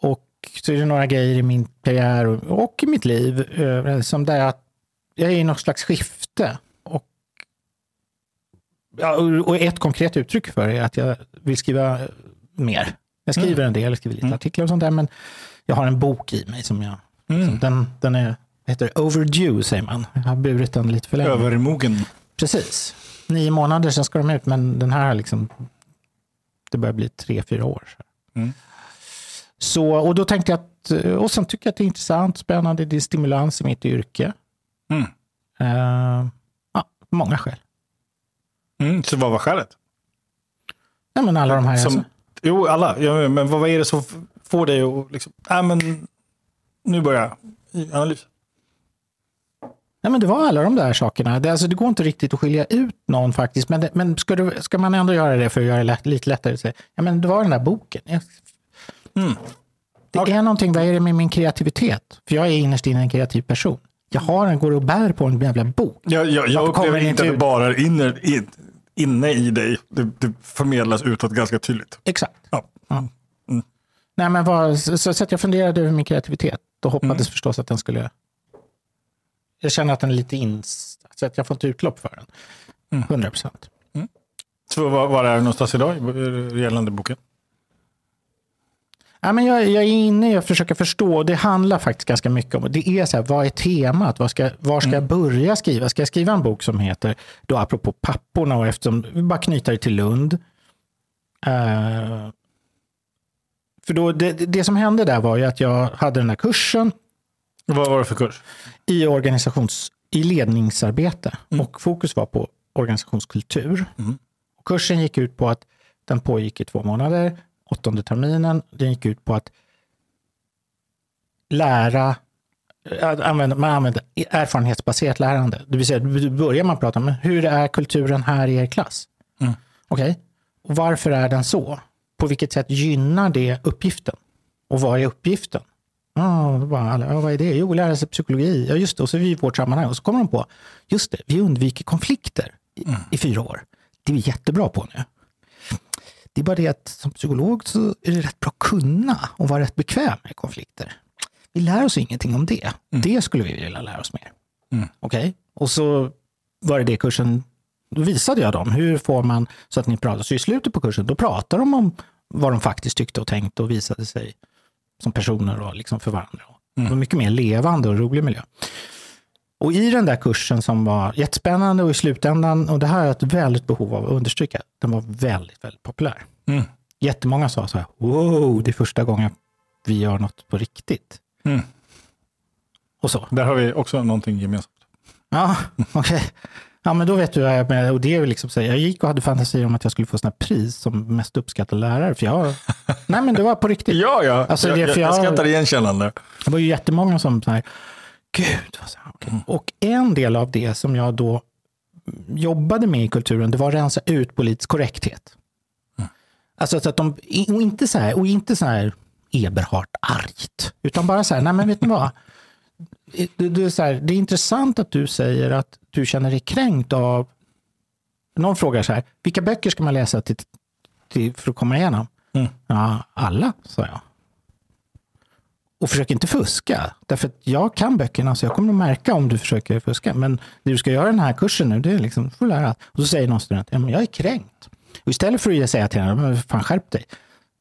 Och så är det några grejer i min karriär och, och i mitt liv eh, som där att jag är i något slags skifte. Och, ja, och- ett konkret uttryck för det är att jag vill skriva mer. Jag skriver en del, jag skriver lite artiklar och sånt där, men jag har en bok i mig som jag... Som den, den är, heter overdue, säger man. Jag har burit den lite för länge. Övermogen. Precis. Nio månader, sen ska de ut, men den här liksom, det börjar bli tre, fyra år. Mm. Så, och då tänkte jag att, och sen tycker jag att det är intressant, spännande, det är stimulans i mitt yrke. Mm. Eh, ja, många skäl. Mm. Så vad var skälet? Nej, men alla de här, Som, alltså, jo, alla. Ja, men vad är det som får dig att liksom, nej men nu börjar jag i analys. Nej, men det var alla de där sakerna. Det, alltså, det går inte riktigt att skilja ut någon faktiskt, men, det, men ska, du, ska man ändå göra det för att göra det lätt, lite lättare, så, ja, men det var den där boken. Mm. Det är någonting, vad är det med min kreativitet? För jag är innerst inne en kreativ person. Jag har en, går och bär på en jävla bok. Jag, jag, jag upplever inte att det ut? bara är inne, in, inne i dig. Det, det förmedlas utåt ganska tydligt. Exakt. Ja. Nej, men vad, så, så jag funderade över min kreativitet och hoppades förstås att den skulle... Jag känner att den är lite in... Så att jag får ett utlopp för den. 100 procent. Så var, var är du någonstans idag gällande boken? Ja, men jag, jag är inne i att försöka förstå. Det handlar faktiskt ganska mycket om det. är så här, vad är temat? Vad ska, var ska jag börja skriva? Ska jag skriva en bok som heter, då apropå papporna och eftersom, vi bara knyter det till Lund. Eh, för då, det, det som hände där var ju att jag hade den här kursen Vad var det för kurs? I, organisations, i ledningsarbete och fokus var på organisationskultur. Och kursen gick ut på att den pågick i två månader, åttonde terminen. Den gick ut på att lära, att använda, man använder erfarenhetsbaserat lärande. Det vill säga, då börjar man prata om hur är kulturen här i er klass? Okej, och varför är den så? På vilket sätt gynnar det uppgiften? Och vad är uppgiften? Ja, då bara ja, vad är det? Jo, lära sig psykologi. Ja, just det. Och så är vi i vårt sammanhang. Och så kommer de på, just det, vi undviker konflikter i, i fyra år. Det är vi jättebra på nu. Det är bara det att som psykolog så är det rätt bra att kunna och vara rätt bekväm med konflikter. Vi lär oss ingenting om det. Det skulle vi vilja lära oss mer. Okej? Och så var det det kursen, då visade jag dem. Hur får man så att ni pratar? Så i slutet på kursen, då pratar de om vad de faktiskt tyckte och tänkte och visade sig som personer och liksom för varandra. Det var mycket mer levande och rolig miljö. Och i den där kursen som var jättespännande och i slutändan, och det här är ett väldigt behov av att understryka, den var väldigt, väldigt populär. Mm. Jättemånga sa så här, wow, det är första gången vi gör något på riktigt. Mm. Och så. Där har vi också någonting gemensamt. Ja, *laughs* okej. Ja, men då vet du vad jag menar. Och det är ju liksom så här, jag gick och hade fantasier om att jag skulle få här pris som mest uppskattad lärare. För jag, *laughs* nej, men det var på riktigt. Ja, ja. Alltså, jag, det jag, jag skrattar igenkännande. Det var ju jättemånga som så här, gud. Vad så, okay. Och en del av det som jag då jobbade med i kulturen, det var att rensa ut politisk korrekthet. Mm. Alltså så att de, och inte så här, och inte så här Eberhard-argt, utan bara så här, nej men vet ni vad? Det, det, är så här, det är intressant att du säger att du känner dig kränkt av... Någon frågar så här, vilka böcker ska man läsa till, till, för att komma igenom? Mm. Ja, alla, sa jag. Och försök inte fuska. Därför att jag kan böckerna, så jag kommer att märka om du försöker fuska. Men det du ska göra den här kursen nu, det är liksom, får lära. Och så säger någon student, ja, men jag är kränkt. Och istället för att säga till henne, fan skärp dig.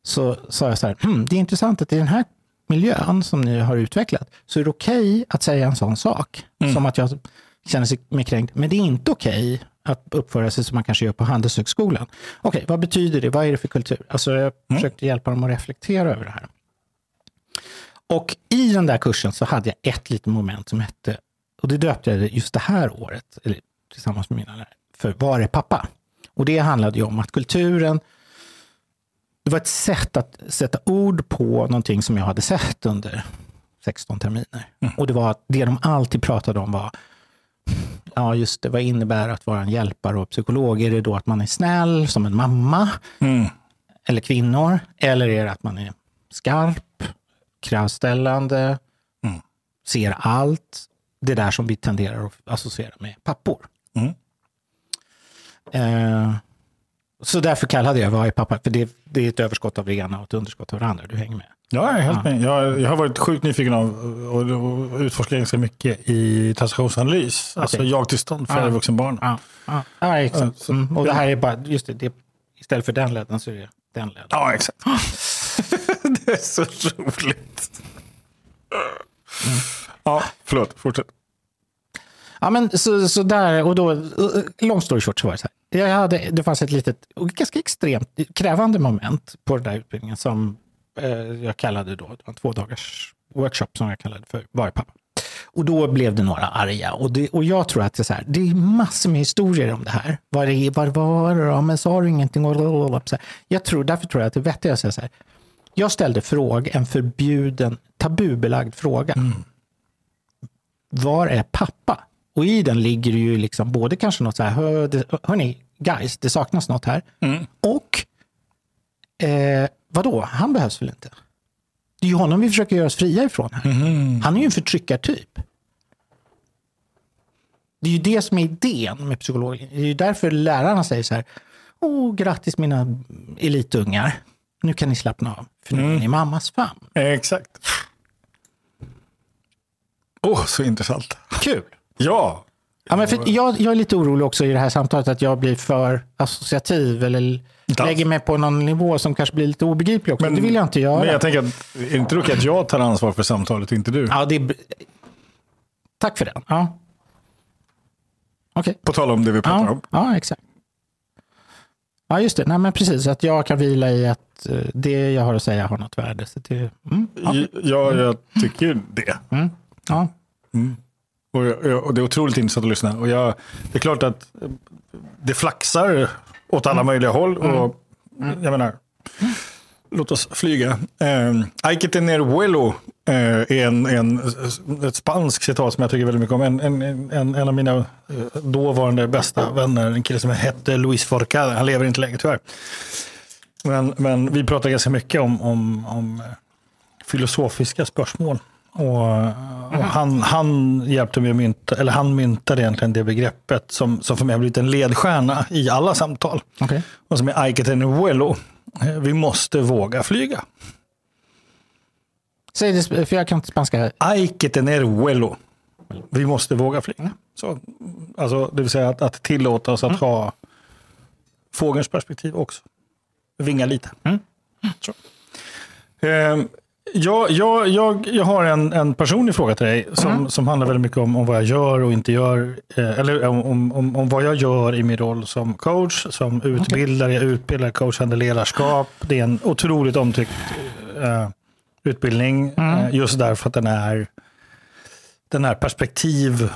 Så sa jag så här, hm, det är intressant att i den här miljön som ni har utvecklat, så är det okej okay att säga en sån sak. Mm. Som att jag känner mig kränkt. Men det är inte okej okay att uppföra sig som man kanske gör på Handelshögskolan. Okej, okay, vad betyder det? Vad är det för kultur? Alltså jag mm. försökte hjälpa dem att reflektera över det här. Och i den där kursen så hade jag ett litet moment som hette, och det döpte jag just det här året, eller tillsammans med mina lärare, för Var är pappa? Och det handlade ju om att kulturen, det var ett sätt att sätta ord på någonting som jag hade sett under 16 terminer. Mm. Och det var att det de alltid pratade om var, ja just det, vad innebär att vara en hjälpare och psykolog? Är det då att man är snäll som en mamma? Mm. Eller kvinnor? Eller är det att man är skarp? kravställande, mm. ser allt. Det där som vi tenderar att associera med pappor. Mm. Eh, så därför kallade jag är pappa? För det, det, är ett överskott av det ena och ett underskott av det andra. Du hänger med? Ja, jag är helt ja. med. Jag, jag, har varit sjukt nyfiken av och, och utforskat ganska mycket i transaktionsanalys. Okay. Alltså jag-tillstånd för ja. vuxenbarn. Ja, ja. ja exakt. Mm. Och det här är bara, just det, det, istället för den ledden så är det den ledden. Ja, exakt. *laughs* det är så roligt. Mm. Ja, förlåt. Fortsätt. Ja, men så, så där, och då, long story short så var det så här. Jag hade, det fanns ett litet, och ganska extremt krävande moment på den där utbildningen som eh, jag kallade då, det var en två dagars workshop som jag kallade för Var är pappa? Och då blev det några arga. Och, det, och jag tror att det är, så här, det är massor med historier om det här. Var, är, var var det då? Men sa du ingenting? Och så här. Jag tror, därför tror jag att det är vettigt att säga så här. Jag ställde fråga, en förbjuden, tabubelagd fråga. Mm. Var är pappa? Och i den ligger det ju liksom både kanske något så här, hör, hörni, guys, det saknas något här. Mm. Och, eh, vadå, han behövs väl inte? Det är ju honom vi försöker göra oss fria ifrån här. Mm. Han är ju en förtryckartyp. Det är ju det som är idén med psykologen. Det är ju därför lärarna säger så här, åh, grattis mina elitungar nu kan ni slappna av, för nu är ni mm. mammas famn. Exakt. Åh, oh, så intressant. Kul. Ja. ja men för jag, jag är lite orolig också i det här samtalet att jag blir för associativ eller lägger mig på någon nivå som kanske blir lite obegriplig också. Men, det vill jag inte göra. Men jag tänker att, är det inte okej att jag tar ansvar för samtalet och inte du? Ja, det är... Tack för det. Ja. Okay. På tal om det vi pratar ja, om. Ja, exakt. Ja, just det. Nej, men precis. Att jag kan vila i att eh, det jag har att säga har något värde. Så det, mm, ja. ja, jag tycker det. Mm, ja. Mm. Och, och, det är otroligt intressant att lyssna. Och jag, det är klart att det flaxar åt alla mm. möjliga håll. Och, mm. Jag menar, låt oss flyga. Eh, Hay que tener vuelo eh, är en, en, ett spanskt citat som jag tycker väldigt mycket om. En, en, en, en av mina eh, dåvarande bästa vänner, en kille som hette Luis Forcada, han lever inte längre tyvärr. Men, men vi pratar ganska mycket om, om, om eh, filosofiska spörsmål. Och, och han, han hjälpte mig att mynta, eller han myntade egentligen det begreppet som, som för mig har blivit en ledstjärna i alla samtal. Okay. Och som är Aiketen vuelo. Vi måste våga flyga. Säg det, för jag kan inte spanska. Tener vuelo. Vi måste våga flyga. Så, alltså, det vill säga att, att tillåta oss att mm. ha fågelns perspektiv också. Vinga lite. Mm. Så. Eh, jag, jag, jag, jag har en, en personlig fråga till dig som, mm. som handlar väldigt mycket om, om vad jag gör och inte gör. Eh, eller om, om, om vad jag gör i min roll som coach, som utbildare. Okay. Jag utbildar coachande ledarskap. Det är en otroligt omtyckt eh, utbildning. Mm. Eh, just därför att den är, den är perspektiv.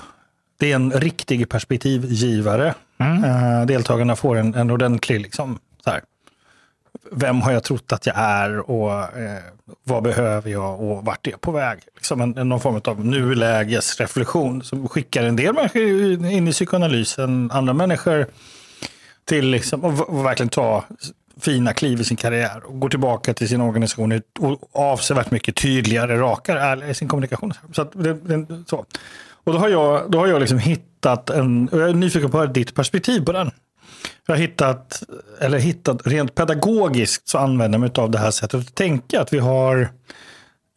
Det är en riktig perspektivgivare. Mm. Eh, deltagarna får en, en ordentlig liksom, så här, vem har jag trott att jag är och eh, vad behöver jag och vart är jag på väg? Liksom en, någon form av nulägesreflektion som skickar en del människor in i psykoanalysen, andra människor till liksom, och, och verkligen ta fina kliv i sin karriär och går tillbaka till sin organisation och avsevärt mycket tydligare, rakare, ärligare i sin kommunikation. Så, det, det, så. Och då har jag, då har jag liksom hittat en, och jag är nyfiken på ditt perspektiv på den. Jag har hittat, eller hittat, rent pedagogiskt så använder jag mig av det här sättet att tänka. Att vi har,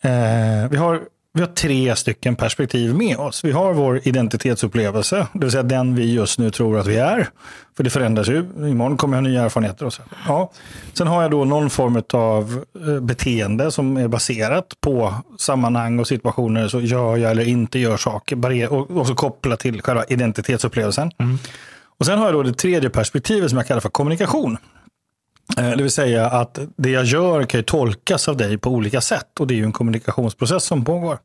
eh, vi har vi har tre stycken perspektiv med oss. Vi har vår identitetsupplevelse, det vill säga den vi just nu tror att vi är. För det förändras ju. Imorgon kommer jag ha nya erfarenheter. Och så. Ja. Sen har jag då någon form av eh, beteende som är baserat på sammanhang och situationer. Så gör jag eller inte gör saker. Och så kopplat till själva identitetsupplevelsen. Mm. Och sen har jag då det tredje perspektivet som jag kallar för kommunikation. Eh, det vill säga att det jag gör kan ju tolkas av dig på olika sätt och det är ju en kommunikationsprocess som pågår. Det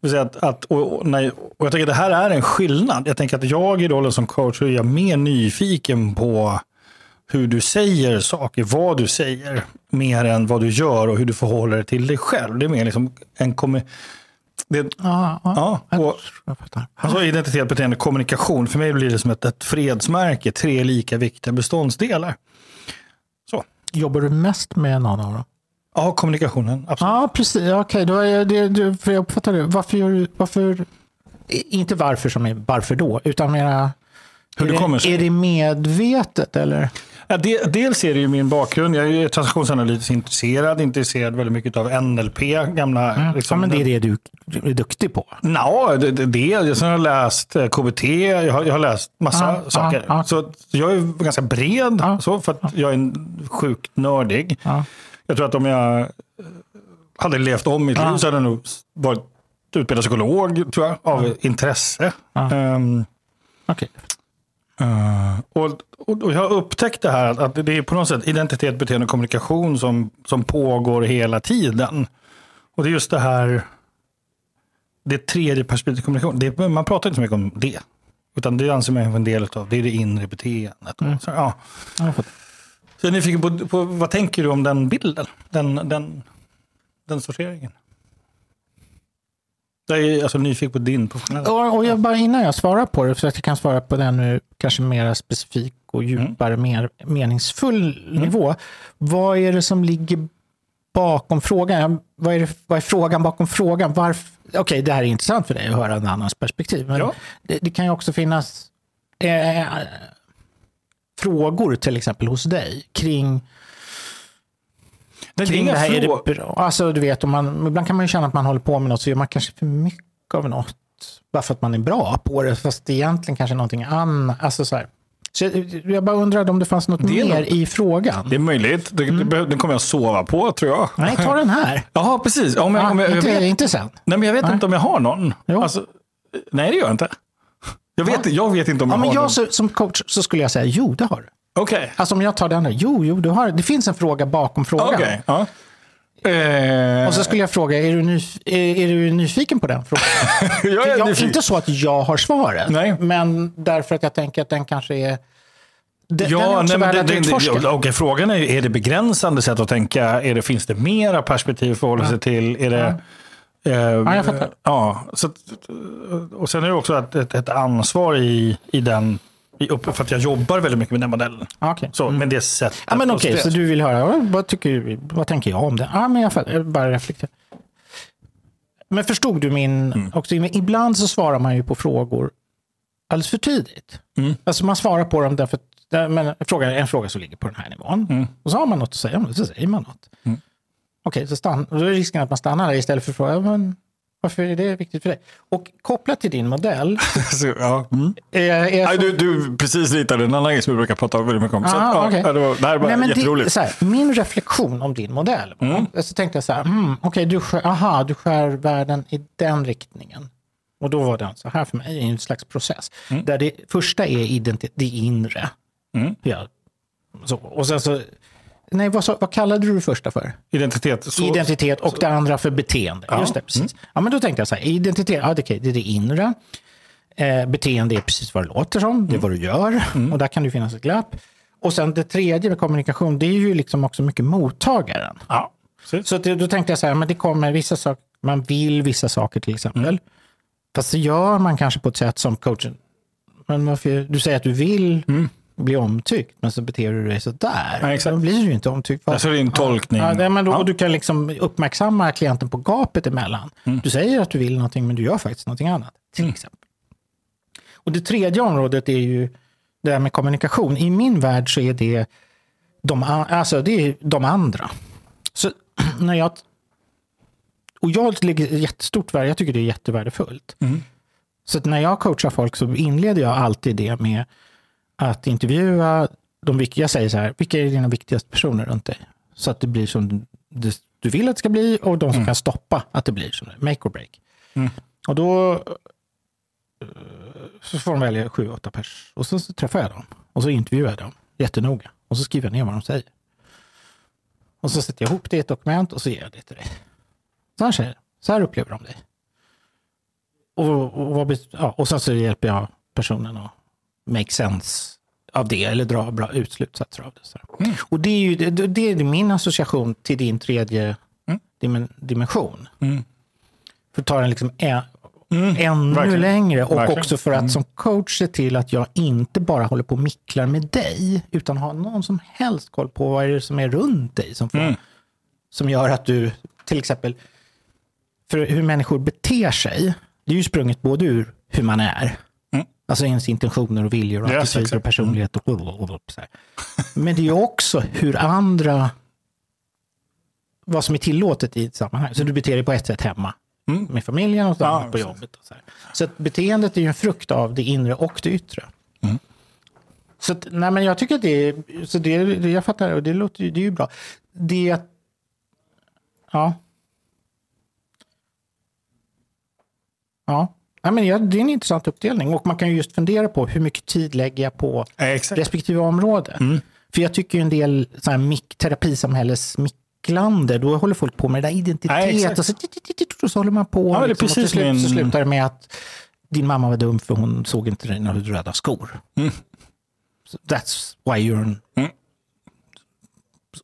vill säga att, att och, och, när, och jag tänker att det här är en skillnad. Jag tänker att jag i rollen som coach är jag mer nyfiken på hur du säger saker, vad du säger, mer än vad du gör och hur du förhåller dig till dig själv. Det är mer liksom en det, ja, ja, och, alltså identitet, beteende, kommunikation. För mig blir det som ett, ett fredsmärke. Tre lika viktiga beståndsdelar. Jobbar du mest med någon av dem? Ja, kommunikationen. Absolut. Ja, precis. Okej, okay, är det, det, för jag uppfattar det. Varför varför, inte varför som är varför då, utan mera, Hur det, kommer är det medvetet eller? Ja, de, dels är det ju min bakgrund. Jag är transaktionsanalytiskt intresserad, intresserad väldigt mycket av NLP. Gamla, mm. liksom, ja, men det är det du, du är duktig på? Ja, det, det, det. Sen har jag läst eh, KBT, jag har, jag har läst massa ah, saker. Ah, ah. Så jag är ganska bred, så, för att jag är sjukt nördig. Jag tror att om jag eh, hade levt om mitt liv så hade jag nog varit utbildad psykolog, tror jag, av intresse. Um, okay. Uh, och, och, jag har upptäckt det här att det är på något sätt identitet, beteende och kommunikation som, som pågår hela tiden. Och det är just det här, det tredje perspektivet kommunikation. Det, man pratar inte så mycket om det. Utan det anser man är en del av, det är det inre beteendet. Mm. Så, ja. Så jag är nyfiken på, på, vad tänker du om den bilden? Den, den, den sorteringen? Jag är alltså nyfiken på din professionella. Och, och jag bara innan jag svarar på det, för att jag kan svara på den nu kanske mer specifik och djupare, mm. mer meningsfull mm. nivå. Vad är det som ligger bakom frågan? Vad är, det, vad är frågan bakom frågan? Okej, okay, det här är intressant för dig att höra en annans perspektiv. Men ja. det, det, kan ju också finnas eh, frågor till exempel hos dig kring det kring det här. Är det bra? Alltså, du vet, om man, ibland kan man ju känna att man håller på med något så gör man kanske för mycket av något. Bara för att man är bra på det, fast det egentligen kanske är någonting annat. Alltså, så här. Så jag, bara undrade om det fanns något det mer något, i frågan. Det är möjligt. Det, mm. Den kommer jag sova på, tror jag. Nej, ta den här. *laughs* Jaha, precis. Om jag, om jag, inte, jag vet, inte sen. Nej, men jag vet nej. inte om jag har någon. Alltså, nej, det gör jag inte. Jag vet, ja. jag vet inte om jag ja, men har jag, någon. Som coach så skulle jag säga, jo, det har du. Okej. Okay. Alltså om jag tar den här, jo, jo, du har, det finns en fråga bakom frågan. Okay. Ja. Eh... Och så skulle jag fråga, är du, nyf är, är du nyfiken på den frågan? *laughs* jag är jag, inte så att jag har svaret, Nej. men därför att jag tänker att den kanske är den, ja, den är också nej, värd att utforska. Okay, frågan är, är det begränsande sätt att tänka? Är det, finns det mera perspektiv att förhålla sig till? Är det, ja. Eh, ja, jag fattar. Ja, så, och sen är det också ett, ett, ett ansvar i, i den för att jag jobbar väldigt mycket med den modellen. Okay. Så, mm. med det sättet. Ja, men okej, okay, så du vill höra, vad, tycker, vad tänker jag om det? Ja, men jag, jag bara reflekterar. Men förstod du min... Mm. Också, ibland så svarar man ju på frågor alldeles för tidigt. Mm. Alltså man svarar på dem därför att men, fråga, en fråga som ligger på den här nivån. Mm. Och så har man något att säga om det, så säger man något. Mm. Okej, okay, så stann, då är risken att man stannar där istället för att fråga, men varför är det viktigt för dig? Och kopplat till din modell. *laughs* så, ja. mm. är, är Nej, du, du precis ritade en annan grej som vi brukar prata väldigt mycket om. så, ja, okay. det, var, det här var Nej, jätteroligt. Det, så här, min reflektion om din modell. Mm. Så tänkte jag så här, mm, okej, okay, du, skär, aha, du skär världen i den riktningen. Och då var det så här för mig, en slags process. Mm. Där det första är identitet, det inre. Mm. Ja, så, och sen så Nej, vad, vad kallade du det första för? Identitet. Så, identitet och så. det andra för beteende. Ja. Just det, precis. Mm. Ja, men då tänkte jag så här, identitet, ja, okay, det är det inre. Eh, beteende är precis vad det låter som, det är mm. vad du gör. Mm. Och där kan det finnas ett glapp. Och sen det tredje med kommunikation, det är ju liksom också mycket mottagaren. Ja, precis. Så det, då tänkte jag så här, men det kommer vissa saker, man vill vissa saker till exempel. Mm. Fast det gör man kanske på ett sätt som coachen, men varför, du säger att du vill bli omtyckt, men så beter du dig sådär. Ja, exakt. Då blir du ju inte omtyckt. Alltså det är en tolkning. Ja, det, men då, Ja. Och du kan liksom uppmärksamma klienten på gapet emellan. Mm. Du säger att du vill någonting, men du gör faktiskt någonting annat. Till exempel. Och det tredje området är ju det här med kommunikation. I min värld så är det de, alltså det är de andra. Så *clears throat* när jag, och jag lägger jättestort värde, jag tycker det är jättevärdefullt. Mm. Så när jag coachar folk så inleder jag alltid det med att intervjua de viktiga, jag säger så här, vilka är dina viktigaste personer runt dig? Så att det blir som du, vill att det ska bli och de som kan stoppa att det blir som det, make or break. Mm. Och då eh, så får de välja sju, åtta pers. Och så, så träffar jag dem. Och så intervjuar jag dem jättenoga. Och så skriver jag ner vad de säger. Och så sätter jag ihop det i ett dokument och så ger jag det till dig. Så här, säger så här upplever de dig. Och, och, bet- ja, och sen så hjälper jag personen att make sense av det eller dra bra utslutsatser av det. Så här. Och det är ju det, det är min association till din tredje dimen, dimension. Mm. För att ta den liksom ä, ännu verkligen. längre och Verkligen. också för att som coach se till att jag inte bara håller på och micklar med dig utan har någon som helst koll på vad är det som är runt dig som, får, som gör att du till exempel för hur människor beter sig, det är ju sprunget både ur hur man är, alltså ens intentioner och viljor och Yes, attityder och exakt. personlighet. Och, och, och, och, så. Men det är också hur andra, vad som är tillåtet i ett sammanhang. Så du beter dig på ett sätt hemma med familjen och ett Ja, på jobbet. Så så beteendet är ju en frukt av det inre och det yttre. Så att, nej, men jag tycker att det är, så det, det jag fattar, och det låter det är ju bra. Det är att, ja. Ja, men ja, det är en intressant uppdelning och man kan ju just fundera på hur mycket tid lägger jag på exakt. respektive område. För jag tycker ju en del så här, mick, terapisamhälles micklander, då håller folk på med det där identitet Ja, och så, och så håller man på. Ja, liksom, och till precis slut så slutar det med att din mamma var dum för hon såg inte dig när du hade röda skor. So that's why you're an... Mm.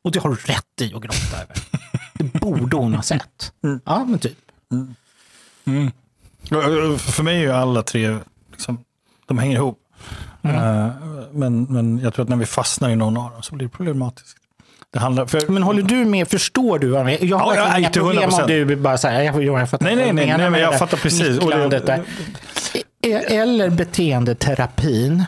Och det har du rätt i att gråta över. Det borde hon ha sett. Mm. Ja, men typ. Ja, För mig är ju alla tre, liksom, de hänger ihop. Eh, Men, men jag tror att när vi fastnar i någon av dem så blir det problematiskt. Det handlar, för, Men håller du med? Förstår du? jag? Jag har Ja, verkligen ja, inga till problem om 100%. du bara säger jag, jag, jag fattar Nej, nej, nej, menar nej, men jag fattar precis. Och det- där. E- Eller beteendeterapin.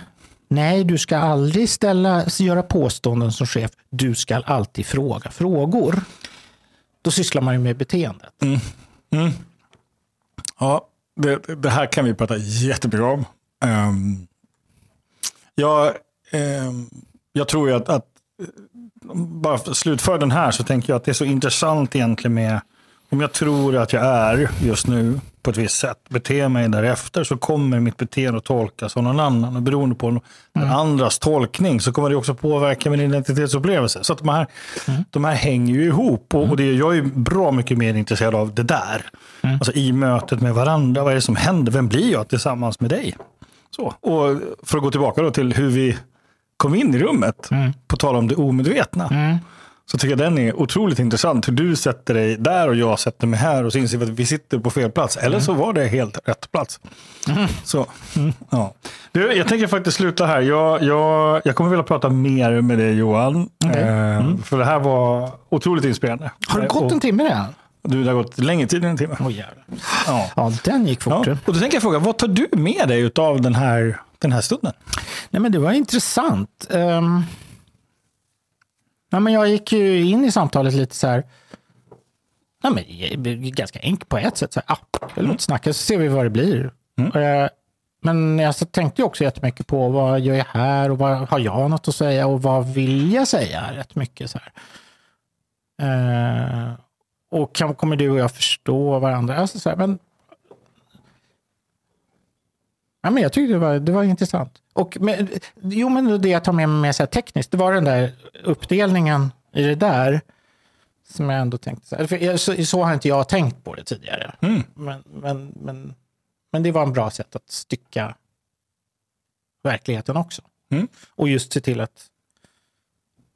Nej, du ska aldrig ställa, göra påståenden som chef. Du ska alltid fråga frågor. Då sysslar man ju med beteendet. Ja, det, det här kan vi prata jättemycket om. Um, jag, um, jag tror ju att, att eh, bara för att slutföra den här så tänker jag att det är så intressant egentligen med om jag tror att jag är just nu på ett visst sätt, beter mig därefter så kommer mitt beteende att tolkas av någon annan. Och beroende på den andras tolkning så kommer det också påverka min identitetsupplevelse. Så att de här, de här hänger ju ihop. Och, och det, jag är bra mycket mer intresserad av det där. Alltså i mötet med varandra. Vad är det som händer? Vem blir jag tillsammans med dig? Så. Och för att gå tillbaka då till hur vi kom in i rummet, på tal om det omedvetna. Så tycker jag den är otroligt intressant. Hur du sätter dig där och jag sätter mig här och så inser vi att vi sitter på fel plats. Eller så var det helt rätt plats. Så, ja. du, jag tänker faktiskt sluta här. Jag, jag, jag kommer vilja prata mer med dig Johan. Eh, För det här var otroligt inspirerande. Har det gått en timme redan? Du, det har gått längre tid än en timme. Jävlar. Ja. Ja, den gick fort. Ja. Och då tänker jag fråga, vad tar du med dig av den här, den här stunden? Nej, men det var intressant. Um, ja, men jag gick ju in i samtalet lite så här. Ja, men, ganska enkelt på ett sätt. Så här, ah, låt oss snacka så ser vi vad det blir. Eh, men jag så tänkte också jättemycket på vad gör jag här och vad har jag något att säga och vad vill jag säga rätt mycket. Så här. Eh, och kan, kommer du och jag förstå varandra? Alltså, så här, men Ja, men jag tyckte det var, det var intressant. Och, men, jo, men det jag tar med mig så tekniskt, det var den där uppdelningen i det där som jag ändå tänkte. Så, här, för jag, så, så har inte jag tänkt på det tidigare. Men, men, men, men det var en bra sätt att stycka verkligheten också. Mm. Och just se till att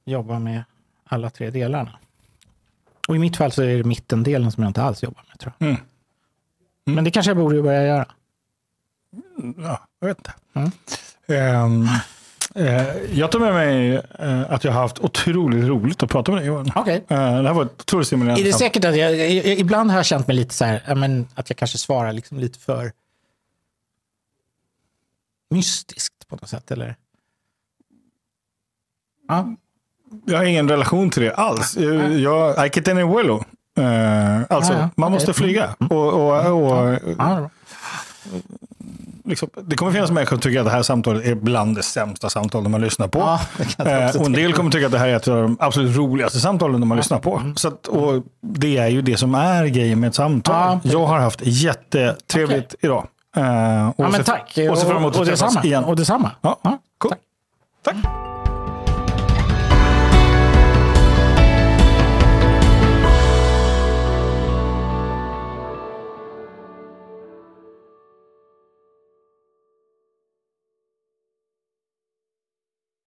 jobba med alla tre delarna. Och i mitt fall så är det mittendelen som jag inte alls jobbar med tror jag. Mm. Men det kanske jag borde börja göra. Ja, jag vet inte. Mm. Ehm, eh, jag tar med mig eh, att jag har haft otroligt roligt att prata med dig Johan. Okej. Eh, det här var ett otroligt stimulerande Är det säkert att jag, jag, jag, ibland har jag känt mig lite så här, men, att jag kanske svarar liksom lite för mystiskt på något sätt, eller? Ja, Jag har ingen relation till det alls. Jag, jag, I get any. Eh, alltså, man måste flyga. Och, och, och, ja, det är bra. Liksom, det kommer finnas människor som tycker att det här samtalet är bland det sämsta samtal de har lyssnat på. Ja, Eh, och en del kommer tycka att det här är ett av de absolut roligaste samtalen de har lyssnat på. Så att, och det är ju det som är grejen med ett samtal. Ja, jag har haft jättetrevligt idag. Eh, och Ja, men tack. Och emot och, att träffas detsamma. igen. Och detsamma. Ja, Ja, cool. tack. Tack.